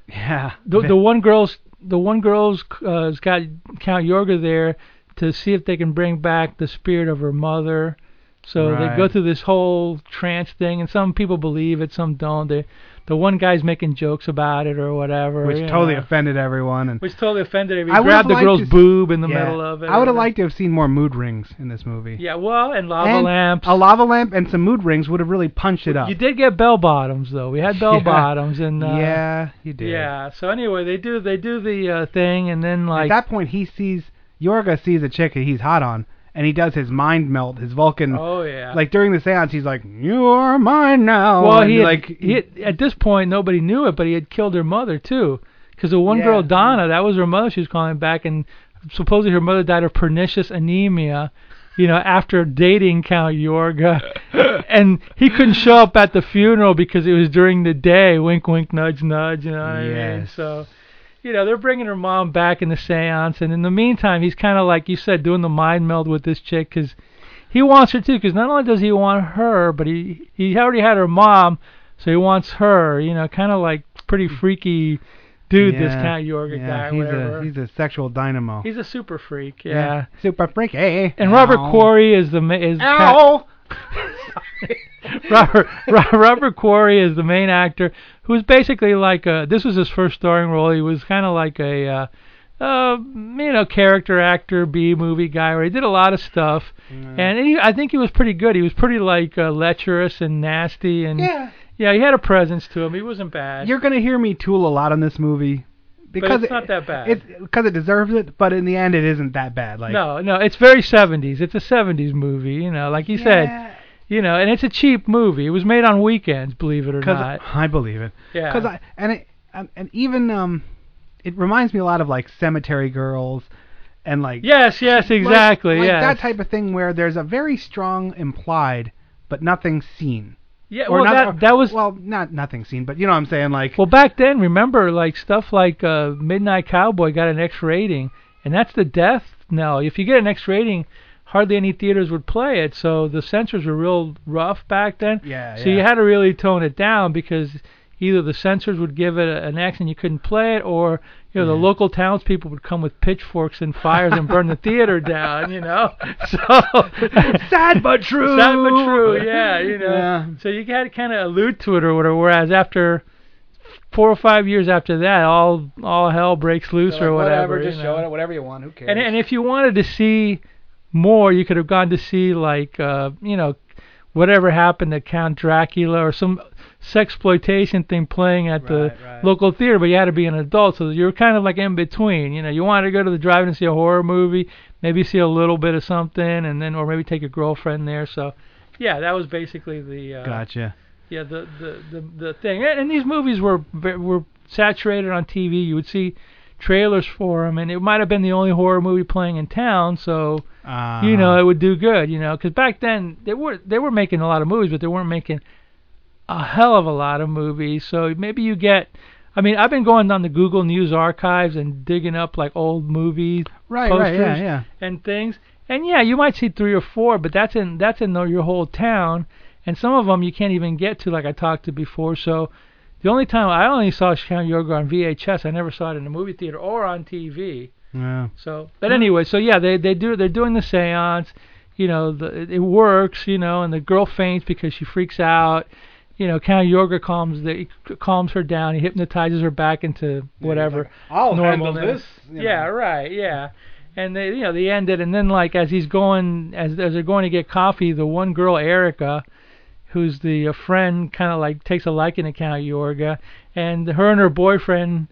Yeah. The the one girl's the one girl's uh, has got Count Yorga there to see if they can bring back the spirit of her mother. So they go through this whole trance thing, and some people believe it, some don't. They, the one guy's making jokes about it or whatever, which totally know. offended everyone and which totally offended everyone. I grabbed the girl's boob in the yeah. middle of it. I would have liked to have seen more mood rings in this movie. Yeah, well, and lava And lamps. A lava lamp and some mood rings would have really punched it up. You did get bell bottoms though. We had bell Yeah. bottoms and uh, yeah, you did. Yeah. So anyway, they do they do the uh, thing and then like At that point, he sees Yorga sees a chick that he's hot on, and he does his mind melt, his Vulcan. oh yeah. Like during the seance, he's like, "You're mine now." well, and he had, like he had, at this point nobody knew it, but he had killed her mother too. Because the one Yeah. girl Donna, that was her mother. She was calling back, and supposedly her mother died of pernicious anemia. You know, after dating Count Yorga, and he couldn't show up at the funeral because it was during the day. Wink, wink, nudge, nudge. You know what I mean? Yes. So, you know, they're bringing her mom back in the séance, and in the meantime, he's kind of like you said, doing the mind meld with this chick because he wants her too. Because not only does he want her, but he he already had her mom, so he wants her. You know, kind of like pretty freaky dude. This Yeah, Count Yorga yeah, guy, he's whatever. a he's a sexual dynamo. He's a super freak. Yeah. super freak. freaky. And Robert Ow. Quarry is the is Ow. Robert Ro- Robert Robert Quarry is the main actor, who's basically like a. This was his first starring role. He was kind of like a, uh, uh, you know, character actor, B movie guy, where he did a lot of stuff. And he, I think he was pretty good. He was pretty like uh, lecherous and nasty, and Yeah. yeah, he had a presence to him. He wasn't bad. You're gonna hear me tool a lot on this movie because it's it- not that bad. It's because it deserves it, but in the end, it isn't that bad. Like no, no, it's very 70s. It's a 70s movie, you know, like you said. You know, and it's a cheap movie. It was made on weekends, believe it or not. I believe it. Yeah. Because I and it and even um, it reminds me a lot of like Cemetery Girls, and like Yes, yes, like- exactly. like, yes. that type of thing where there's a very strong implied but nothing seen. Yeah, Or well, not- that that was well, not nothing seen, but you know what I'm saying, like well back then. Remember, like stuff like uh, Midnight Cowboy got an X rating, and that's the death Now, If you get an X rating, hardly any theaters would play it. So the censors were real rough back then. Yeah, So yeah. you had to really tone it down because either the censors would give it a, an X and you couldn't play it, or you know the local townspeople would come with pitchforks and fires and burn the theater down. You know, so sad but true. Sad but true. Yeah, you know. Yeah. So you got to kind of allude to it or whatever. Whereas after four or five years after that, all all hell breaks loose They're or like, whatever. Whatever, just you show know. it, whatever you want. Who cares? And and if you wanted to see more, you could have gone to see like uh, you know whatever happened to Count Dracula or some sexploitation thing playing at the Right, right. local theater, but you had to be an adult, so you were kind of like in between. You know, you wanted to go to the drive in and see a horror movie, maybe see a little bit of something, and then or maybe take your girlfriend there. So, yeah, that was basically the uh, Gotcha. yeah the the the, the thing. And, these movies were were saturated on TV. You would see trailers for them, and it might have been the only horror movie playing in town, so Uh, you know it would do good. You know, because back then they were they were making a lot of movies, but they weren't making a hell of a lot of movies. So maybe you get. I mean, I've been going on the Google News archives and digging up like old movies, Right, posters right, yeah, yeah. and things. And yeah, you might see three or four, but that's in that's in the, your whole town. And some of them you can't even get to, like I talked to before. So the only time I only saw Count Yorga on VHS, I never saw it in a movie theater or on TV. Yeah. So, but anyway, so yeah, they they do they're doing the séance. You know, the, it works. You know, and the girl faints because she freaks out. You know, Count Yorga calms the calms her down. He hypnotizes her back into whatever I'll handle normalness. this. you Yeah, know. right. Yeah. And they, you know, they ended, and then like as he's going, as as they're going to get coffee, the one girl, Erica, who's the uh, friend, kind of like takes a liking to Count Yorga, and her and her boyfriend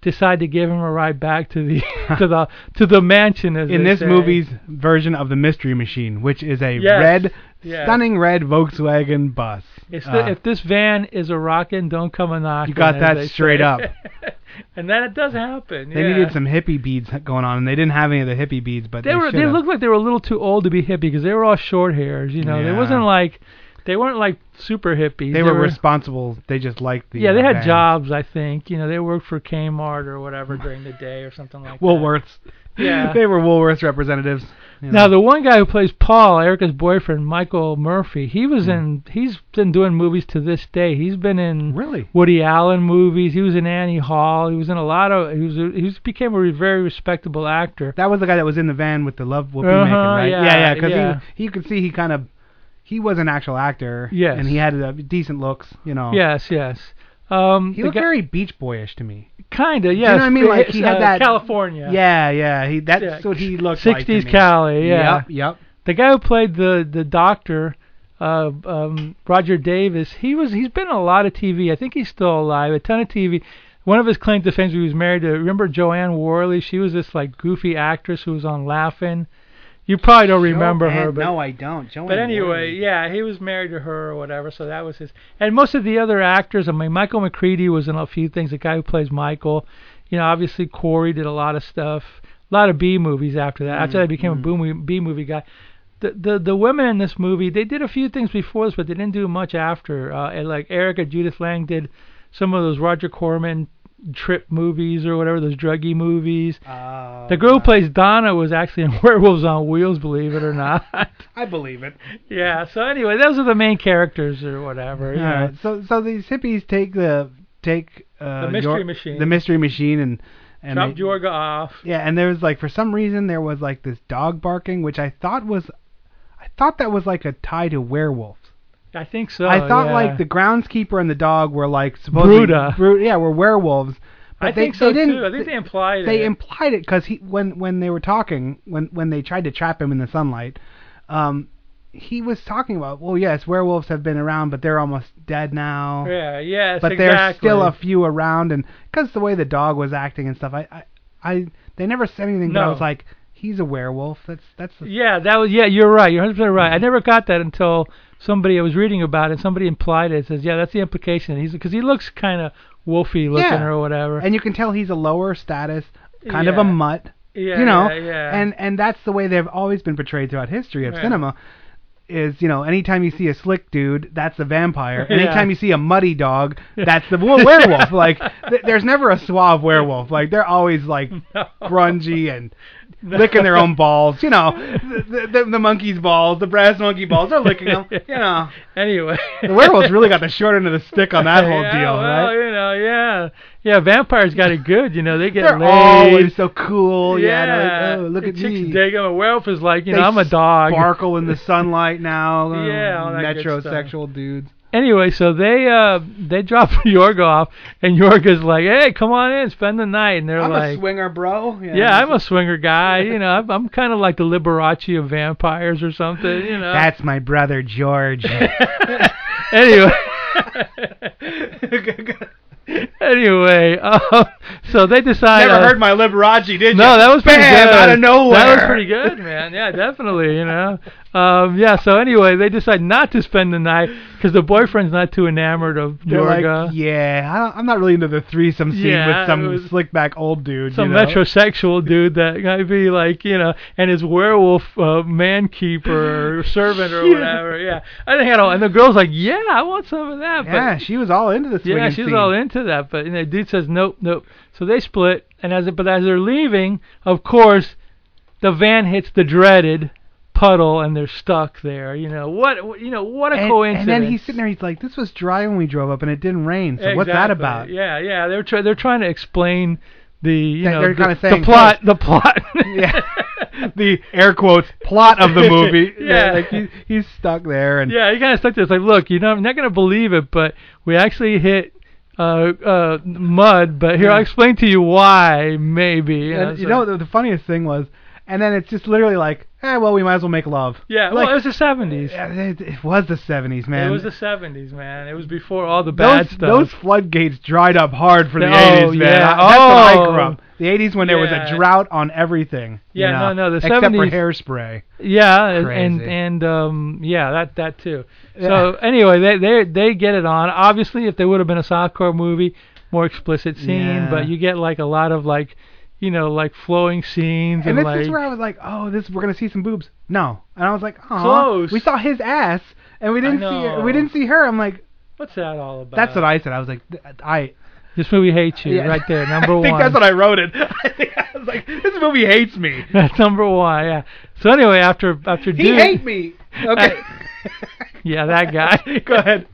decide to give him a ride back to the to the to the mansion. As in this say. movie's version of the Mystery Machine, which is a Yes, red, yes. stunning red Volkswagen bus. If, the, Uh, if this van is a rockin', don't come a knockin'. You got that straight say. up. and that it does happen. they yeah. needed some hippie beads going on, and they didn't have any of the hippie beads, but they they, were they should've. looked like they were a little too old to be hippie because they were all short hairs. You know, they Yeah. wasn't like they weren't like super hippies. They were responsible. They just liked the. yeah, they had jobs. I think you know they worked for Kmart or whatever during the day or something like that. Woolworths. Yeah. they were Woolworths representatives. You Now the one guy who plays Paul, Erica's boyfriend, Michael Murphy, he was in. He's been doing movies to this day. He's been in really Woody Allen movies. He was in Annie Hall. He was in a lot of. He was. He was, became a very respectable actor. That was the guy that was in the van with the love whoopee Uh-huh, making, right? yeah, yeah, because yeah. he you could see he kind of he was an actual actor. Yes. and he had a, decent looks. You know. Yes, yes. Um, He looked guy- very Beach Boyish to me. Kinda, yeah. You know what I mean? Like he Uh, had that California. Yeah, yeah. He that's Yeah, what he looked like. 60s. Cali, yeah. Yep, yep. The guy who played the the doctor, uh, um, Roger Davis, he was he's been in a lot of TV. I think he's still alive. A ton of TV. One of his claims to fame was he was married to. Remember Jo Anne Worley? She was this like goofy actress who was on Laugh-In. You probably don't remember her, but no, I don't. Jo Anne but anyway, Worley. yeah, he was married to her or whatever, so that was his. And most of the other actors, I mean, Michael Macready was in a few things. The guy who plays Michael, you know, obviously Quarry did a lot of stuff, a lot of B movies after that. After that, I became a B movie, B movie guy. The, the the women in this movie, they did a few things before this, but they didn't do much after. Uh, and like Erica Judith Lang did some of those Roger Corman trip movies or whatever, those druggy movies. Oh, the girl who plays Donna was actually in Werewolves on Wheels, believe it or not. I believe it. Yeah. So anyway, those are the main characters or whatever. All know. So so these hippies take the take uh, The Mystery your- Machine. The mystery machine and and they- Yorga off. Yeah, and there was like for some reason there was like this dog barking, which I thought was, I thought that was like a tie to werewolves. I think so. I thought yeah. like the groundskeeper and the dog were like supposedly Brudah. Bru- yeah, were werewolves. But I they, think so they didn't, too. I think they implied they it. implied it because he when when they were talking when when they tried to trap him in the sunlight, um, he was talking about well yes werewolves have been around but they're almost dead now. Yeah. Yes. but exactly. there's still a few around and because the way the dog was acting and stuff I I, I they never said anything but I was like he's a werewolf that's that's the, Yeah, that was. Yeah, you're right. You're 100 percent right. I never got that until somebody I was reading about it. Somebody implied it. Says, yeah, that's the implication. He's because he looks kind of wolfy looking Yeah. or whatever. and you can tell he's a lower status kind of Yeah. a mutt yeah, you know yeah, yeah. and and that's the way they've always been portrayed throughout history of Yeah. cinema is you know anytime you see a slick dude that's a vampire Yeah. anytime you see a muddy dog that's the wo- werewolf like th- there's never a suave werewolf like they're always like grungy and licking their own balls. You know, the, the, the monkey's balls, the brass monkey balls, they're licking them. You know. Anyway, the werewolves really got the short end of the stick on that whole yeah, deal, well, right? you know, yeah, yeah. Vampires got it good. You know, they get They're laid. always so cool. Yeah, Yeah, like, oh, look the at chicks me. dig. A werewolf is like, you They know, I'm a dog. Sparkle in the sunlight now. Yeah, all oh, that good metrosexual dudes. Anyway, so they uh they drop Yorga off, and Yorga's like, "Hey, come on in, spend the night." And they're I'm like, a swinger, bro. "Yeah, I'm a swinger guy. You know, I'm, I'm kind of like the Liberace of vampires or something. You know." That's my brother George. anyway. anyway, um, so they decide. Never uh, heard my Liberace, did you? No, that was pretty Bam, good. out of nowhere. That was pretty good, man. Yeah, definitely. You know. Um, yeah. So anyway, they decide not to spend the night because the boyfriend's not too enamored of They're like, yeah, I don't, I'm not really into the threesome scene Yeah, with some slick back old dude. some you know? metrosexual dude that might be like, you know, and his werewolf uh, man keeper or servant or Yeah. whatever. Yeah, I think I don't. And the girl's like, yeah, I want some of that. But Yeah, she was all into the swinging yeah, she was scene. all into that. But the dude says nope, nope. So they split, and as but as they're leaving, of course, the van hits the dreaded puddle, and they're stuck there. You know what? You know what a and, coincidence. and then he's sitting there. He's like, "This was dry when we drove up, and it didn't rain. So what's that about?" Yeah, yeah. They're try- they're trying to explain the you know they're the, kinda the plot the plot. yeah, the air quotes plot of the movie. Yeah. like he, he's stuck there, and yeah, he kind of stuck there. It's like, look, you know, I'm not gonna believe it, but we actually hit uh uh mud. But here, Yeah. I'll explain to you why. Maybe. You know, and, you so- know the, the funniest thing was, and then it's just literally like, eh, well, we might as well make love. Yeah, like, well, it was the 70s. Yeah, it, it was the 70s, man. It was the 70s, man. It was before all the bad those, stuff. Those floodgates dried up hard for the Oh, 80s, man. yeah. I- that's when I Oh. grew up. The 80s when there was a drought on everything. you Yeah, know, no, no, the except for 70s hairspray. Yeah, and and, and um yeah, that that too. Yeah. So anyway, they they they get it on. Obviously, if they would have been a softcore movie, more explicit scene, Yeah. but you get like a lot of like, you know, like flowing scenes And and, this like is where I was like, oh, this we're gonna see some boobs. No, and I was like, oh, Close. We saw his ass, and we didn't see know. we didn't see her. I'm like, what's that all about? that's what I said. I was like, I. This movie hates you, Yeah. right there, number one. I think one. that's what I wrote it. I think I was like, this movie hates me. That's number one. Yeah. So anyway, after after He Dude, hate me. Okay. yeah, that guy. Go ahead.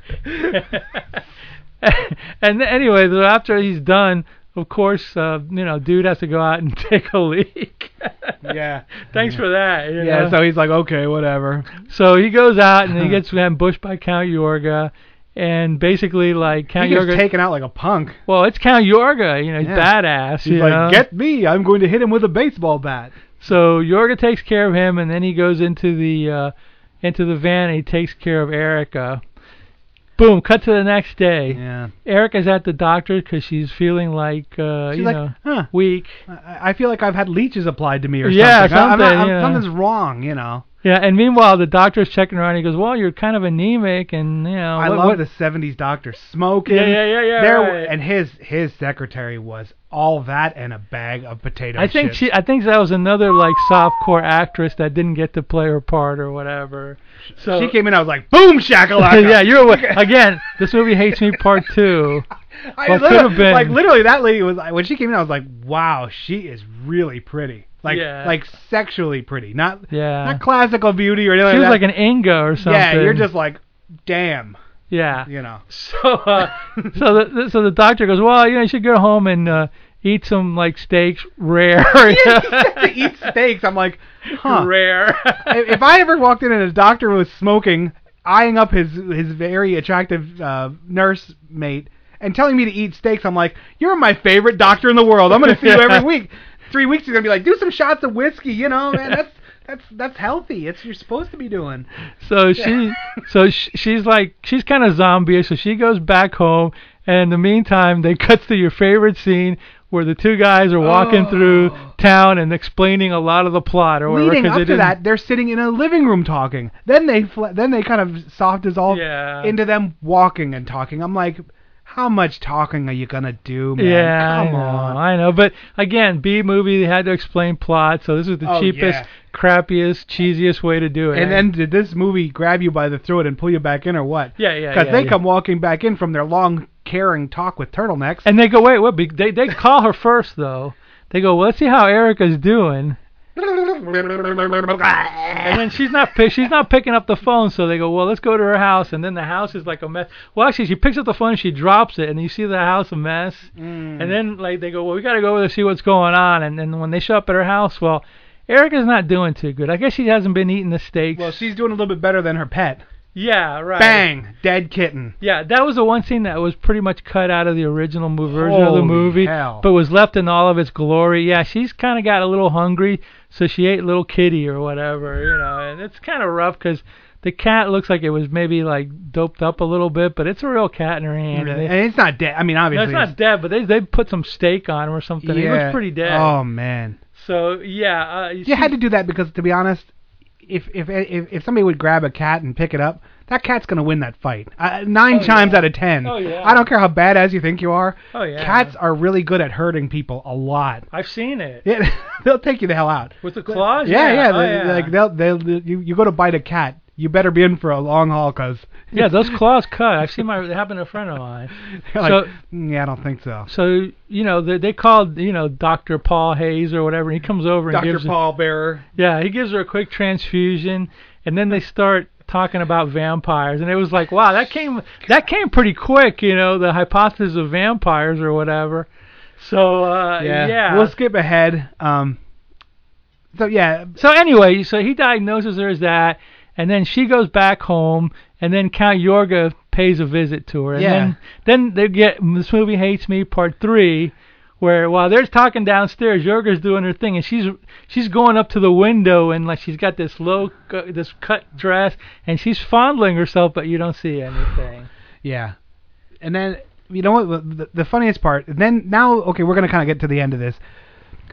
and anyway, after he's done, of course, uh, you know, dude has to go out and take a leak. yeah. Thanks for that. you Yeah. know. So he's like, okay, whatever. So he goes out and he gets ambushed by Count Yorga, and basically like Count he Yorga. taken out like a punk. well, it's Count Yorga. You know, he's Yeah. badass. He's like, know? get me! I'm going to hit him with a baseball bat. So Yorga takes care of him, and then he goes into the uh, into the van and he takes care of Erica. Boom! Cut to the next day. Yeah. Erica's at the doctor because she's feeling like uh, She's you like, know huh. weak. I, I feel like I've had leeches applied to me or Yeah, something. I- I'm not- something, I'm- yeah. Something's wrong, you know. Yeah, and meanwhile the doctor's checking her out. and He goes, "Well, you're kind of anemic, and you know." I what, love what, the '70s doctor smoking. Yeah, yeah, yeah, yeah, There, right. And his his secretary was all that and a bag of potato I think chips. she. I think that was another like softcore actress that didn't get to play her part or whatever. So she came in. I was like, boom, shakalaka. yeah, you're away. again. This movie hates me part two. I What literally- could have been like literally that lady was when she came in. I was like, wow, she is really pretty. Like Yeah. like sexually pretty, not Yeah. not classical beauty or anything. She was like like an Inga or something. Yeah, you're just like, damn. Yeah. You know. So uh, so the so the doctor goes, well, you know, you should go home and uh, eat some like steaks, rare. to eat steaks. I'm like, huh. Rare. if I ever walked in and a doctor was smoking, eyeing up his his very attractive uh, nurse mate, and telling me to eat steaks, I'm like, you're my favorite doctor in the world. I'm gonna see you every week. Three weeks, he's gonna be like, do some shots of whiskey. You know, man, that's that's that's healthy. It's what you're supposed to be doing. So she, so sh- she's like, she's kind of zombie. So she goes back home, and in the meantime, they cut to your favorite scene where the two guys are walking through oh. town and explaining a lot of the plot or whatever. Leading up to that, they're sitting in a living room talking. Then they fl- then they kind of soft dissolve Yeah. into them walking and talking. I'm like, how much talking are you gonna do, man? Yeah, Come I know, on. I know. But again, B movie, they had to explain plot, so this is the Oh, cheapest, yeah. crappiest, cheesiest way to do it. And then did this movie grab you by the throat and pull you back in, or what? Yeah, yeah, Because yeah, they yeah. come walking back in from their long, caring talk with turtlenecks. And they go, wait, what? Be- They they call her first though. They go, well, let's see how Erica's doing. And then she's not pick, she's not picking up the phone, so they go, well, let's go to her house, and then the house is like a mess. Well, actually, she picks up the phone, and she drops it, and you see the house a mess, Mm. and then like they go, well, we got to go over there to see what's going on, and then when they show up at her house, well. Erica's not doing too good. I guess she hasn't been eating the steaks. Well, she's doing a little bit better than her pet. Yeah, right. Bang, dead kitten. Yeah, that was the one scene that was pretty much cut out of the original version of the movie, hell. but was left in all of its glory. Yeah, she's kind of got a little hungry, so she ate little kitty or whatever, you know, and it's kind of rough because the cat looks like it was maybe like doped up a little bit, but it's a real cat in her hand. Really? And And it's not dead. I mean, obviously, no, obviously. it's not dead, but they they put some steak on him or something. Yeah. He looks pretty dead. Oh man. So yeah, uh, You had to do that because, to be honest, if if if, if somebody would grab a cat and pick it up, that cat's gonna win that fight. Uh, nine Oh, times yeah. out of ten. Oh, yeah. I don't care how badass you think you are. Oh yeah, Cats are really good at hurting people a lot. I've seen it Yeah, they'll take you the hell out. with the claws. Yeah, yeah. Oh, they- yeah. Like they'll they'll you you go to bite a cat, you better be in for a long haul, cause yeah, those claws cut. I've seen my it happen to a friend of mine. like, So- "Mm, yeah, I don't think so. So you know they they called you know Dr. Paul Hayes or whatever. And he comes over and Dr. gives her, Paul Bearer. yeah he gives her a quick transfusion, and then they start talking about vampires, and it was like wow that came that came pretty quick. You know the hypothesis of vampires or whatever. So uh, yeah. We'll skip ahead. Um. So yeah, So anyway, so he diagnoses her as that, and then she goes back home, and then Count Yorga pays a visit to her, and Yeah. then then they get this movie hates me part three, where while they're talking downstairs, Yorga's doing her thing, and she's she's going up to the window, and like she's got this low this cut dress, and she's fondling herself, but you don't see anything. Yeah. And then you know what the, the funniest part? Then now okay, we're gonna kind of get to the end of this.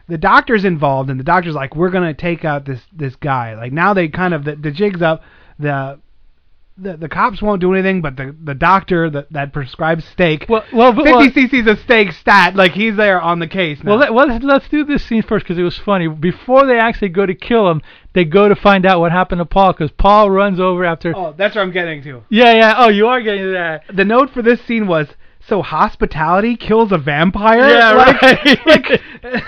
The doctor's involved, and the doctor's like, we're gonna take out this this guy. Like now they kind of the, the jig's up. The the the cops won't do anything, but the the doctor that that prescribes steak. Well, well, 50 well- cc's of steak stat. Like he's there on the case. Now. Well, let, well, let's, let's do this scene first because it was funny. Before they actually go to kill him, they go to find out what happened to Paul because Paul runs over after. oh, that's what I'm getting to. Yeah, yeah. Oh, you are getting to that. The note for this scene was. So hospitality kills a vampire? Yeah, Like- right. like-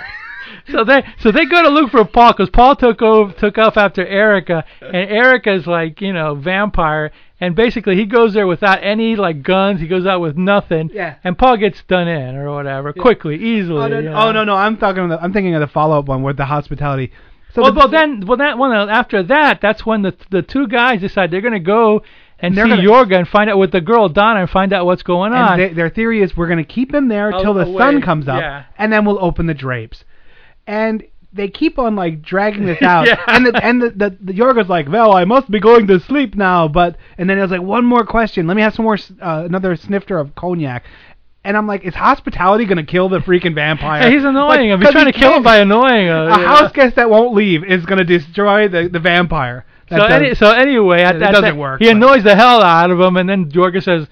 so they so they go to look for Paul because Paul took over took off after Erica, and Erica's like you know vampire, and basically he goes there without any like guns. He goes out with nothing. Yeah. And Paul gets done in or whatever quickly, easily. Oh no, you no, know. oh, no, no! I'm talking. Of the, I'm thinking of the follow-up one with the hospitality. So well, the- well, then, well, that one uh, after that, that's when the the two guys decide they're gonna go and They're see gonna- Yorga and find out with the girl Donna and find out what's going on. and they, their theory is we're going to keep him there Oh, till the away, sun comes up, yeah. and then we'll open the drapes. And they keep on like dragging this out, Yeah. and the and the, the the Yorga's like, well, I must be going to sleep now, but and then it was like one more question. Let me have some more, uh, another snifter of cognac. And I'm like, is hospitality gonna kill the freaking vampire? Yeah, he's annoying Like, him. He's trying he to kill him by annoying him. A know? house guest that won't leave is gonna destroy the the vampire. That So, any, so anyway, at, it doesn't that- work, He but- annoys the hell out of him, and then Yorga says,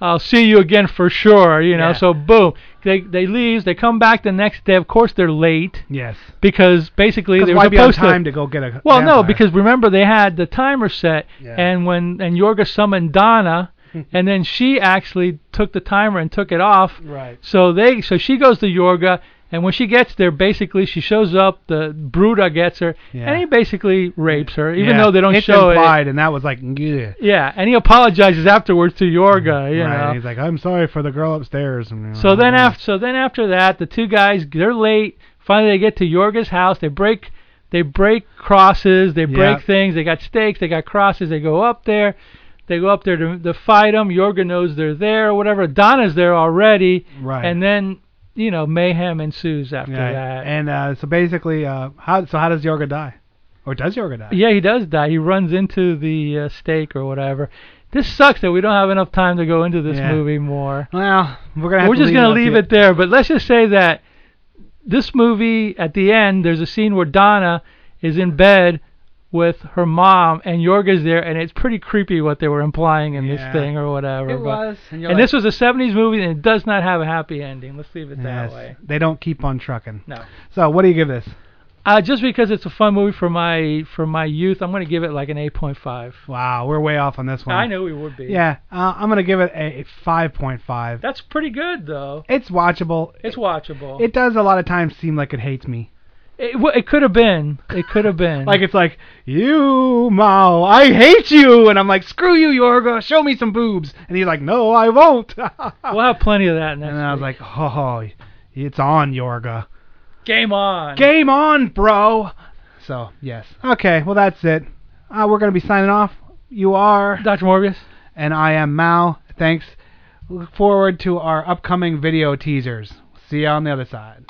"I'll see you again for sure." You know. Yeah. So boom, they they leave. They come back the next day. Of course, they're late yes. because basically they were why be on supposed time to. to go get a well, no, because remember they had the timer set, Yeah. and when and Yorga summoned Donna. and then she actually took the timer and took it off. Right. So they so she goes to Yorga and when she gets there basically she shows up, the Brudah gets her Yeah. and he basically rapes her, even Yeah. though they don't it's show implied, and that was like, yeah. yeah, and he apologizes afterwards to Yorga, mm-hmm. you right. know. He's like, I'm sorry for the girl upstairs. And, So then after so then after that, the two guys they're late. Finally, they get to Yorga's house. They break they break crosses. They break Yeah. things. They got stakes. They got crosses. They go up there. They go up there to, to fight them. Yorga knows they're there or whatever. Donna's there already. Right. And then you know mayhem ensues after Yeah, that. And uh, so basically, uh, how so how does Yorga die? Or does Yorga die? Yeah, he does die. He runs into the uh, stake or whatever. This sucks that we don't have enough time to go into this Yeah. movie more. Well, we're gonna. Have We're to just gonna leave to it there. But let's just say that this movie, at the end, there's a scene where Donna is in bed with her mom, and Yorga's there, and it's pretty creepy what they were implying in Yeah. this thing or whatever. It but- was. And, you're like, this was a 70s movie, and it does not have a happy ending. Let's leave it that yes, way. They don't keep on trucking. No. So what do you give this? Uh, just because it's a fun movie for my for my youth, I'm going to give it like an 8.5. Wow, we're way off on this one. I knew we would be. Yeah, uh, I'm gonna give it a 5.5. That's pretty good, though. It's watchable. It's watchable. It does a lot of times seem like it hates me. It, w- it could have been. It could have been. Like it's like you Mao, I hate you, and I'm like screw you, Yorga, show me some boobs, and he's like no, I won't. we'll have plenty of that next. and I was like, oh, it's on, Yorga. Game on. Game on, bro. So yes, okay, well that's it. Uh, we're gonna be signing off. You are Dr. Morbius, and I am Mao. Thanks. Look forward to our upcoming video teasers. See you on the other side.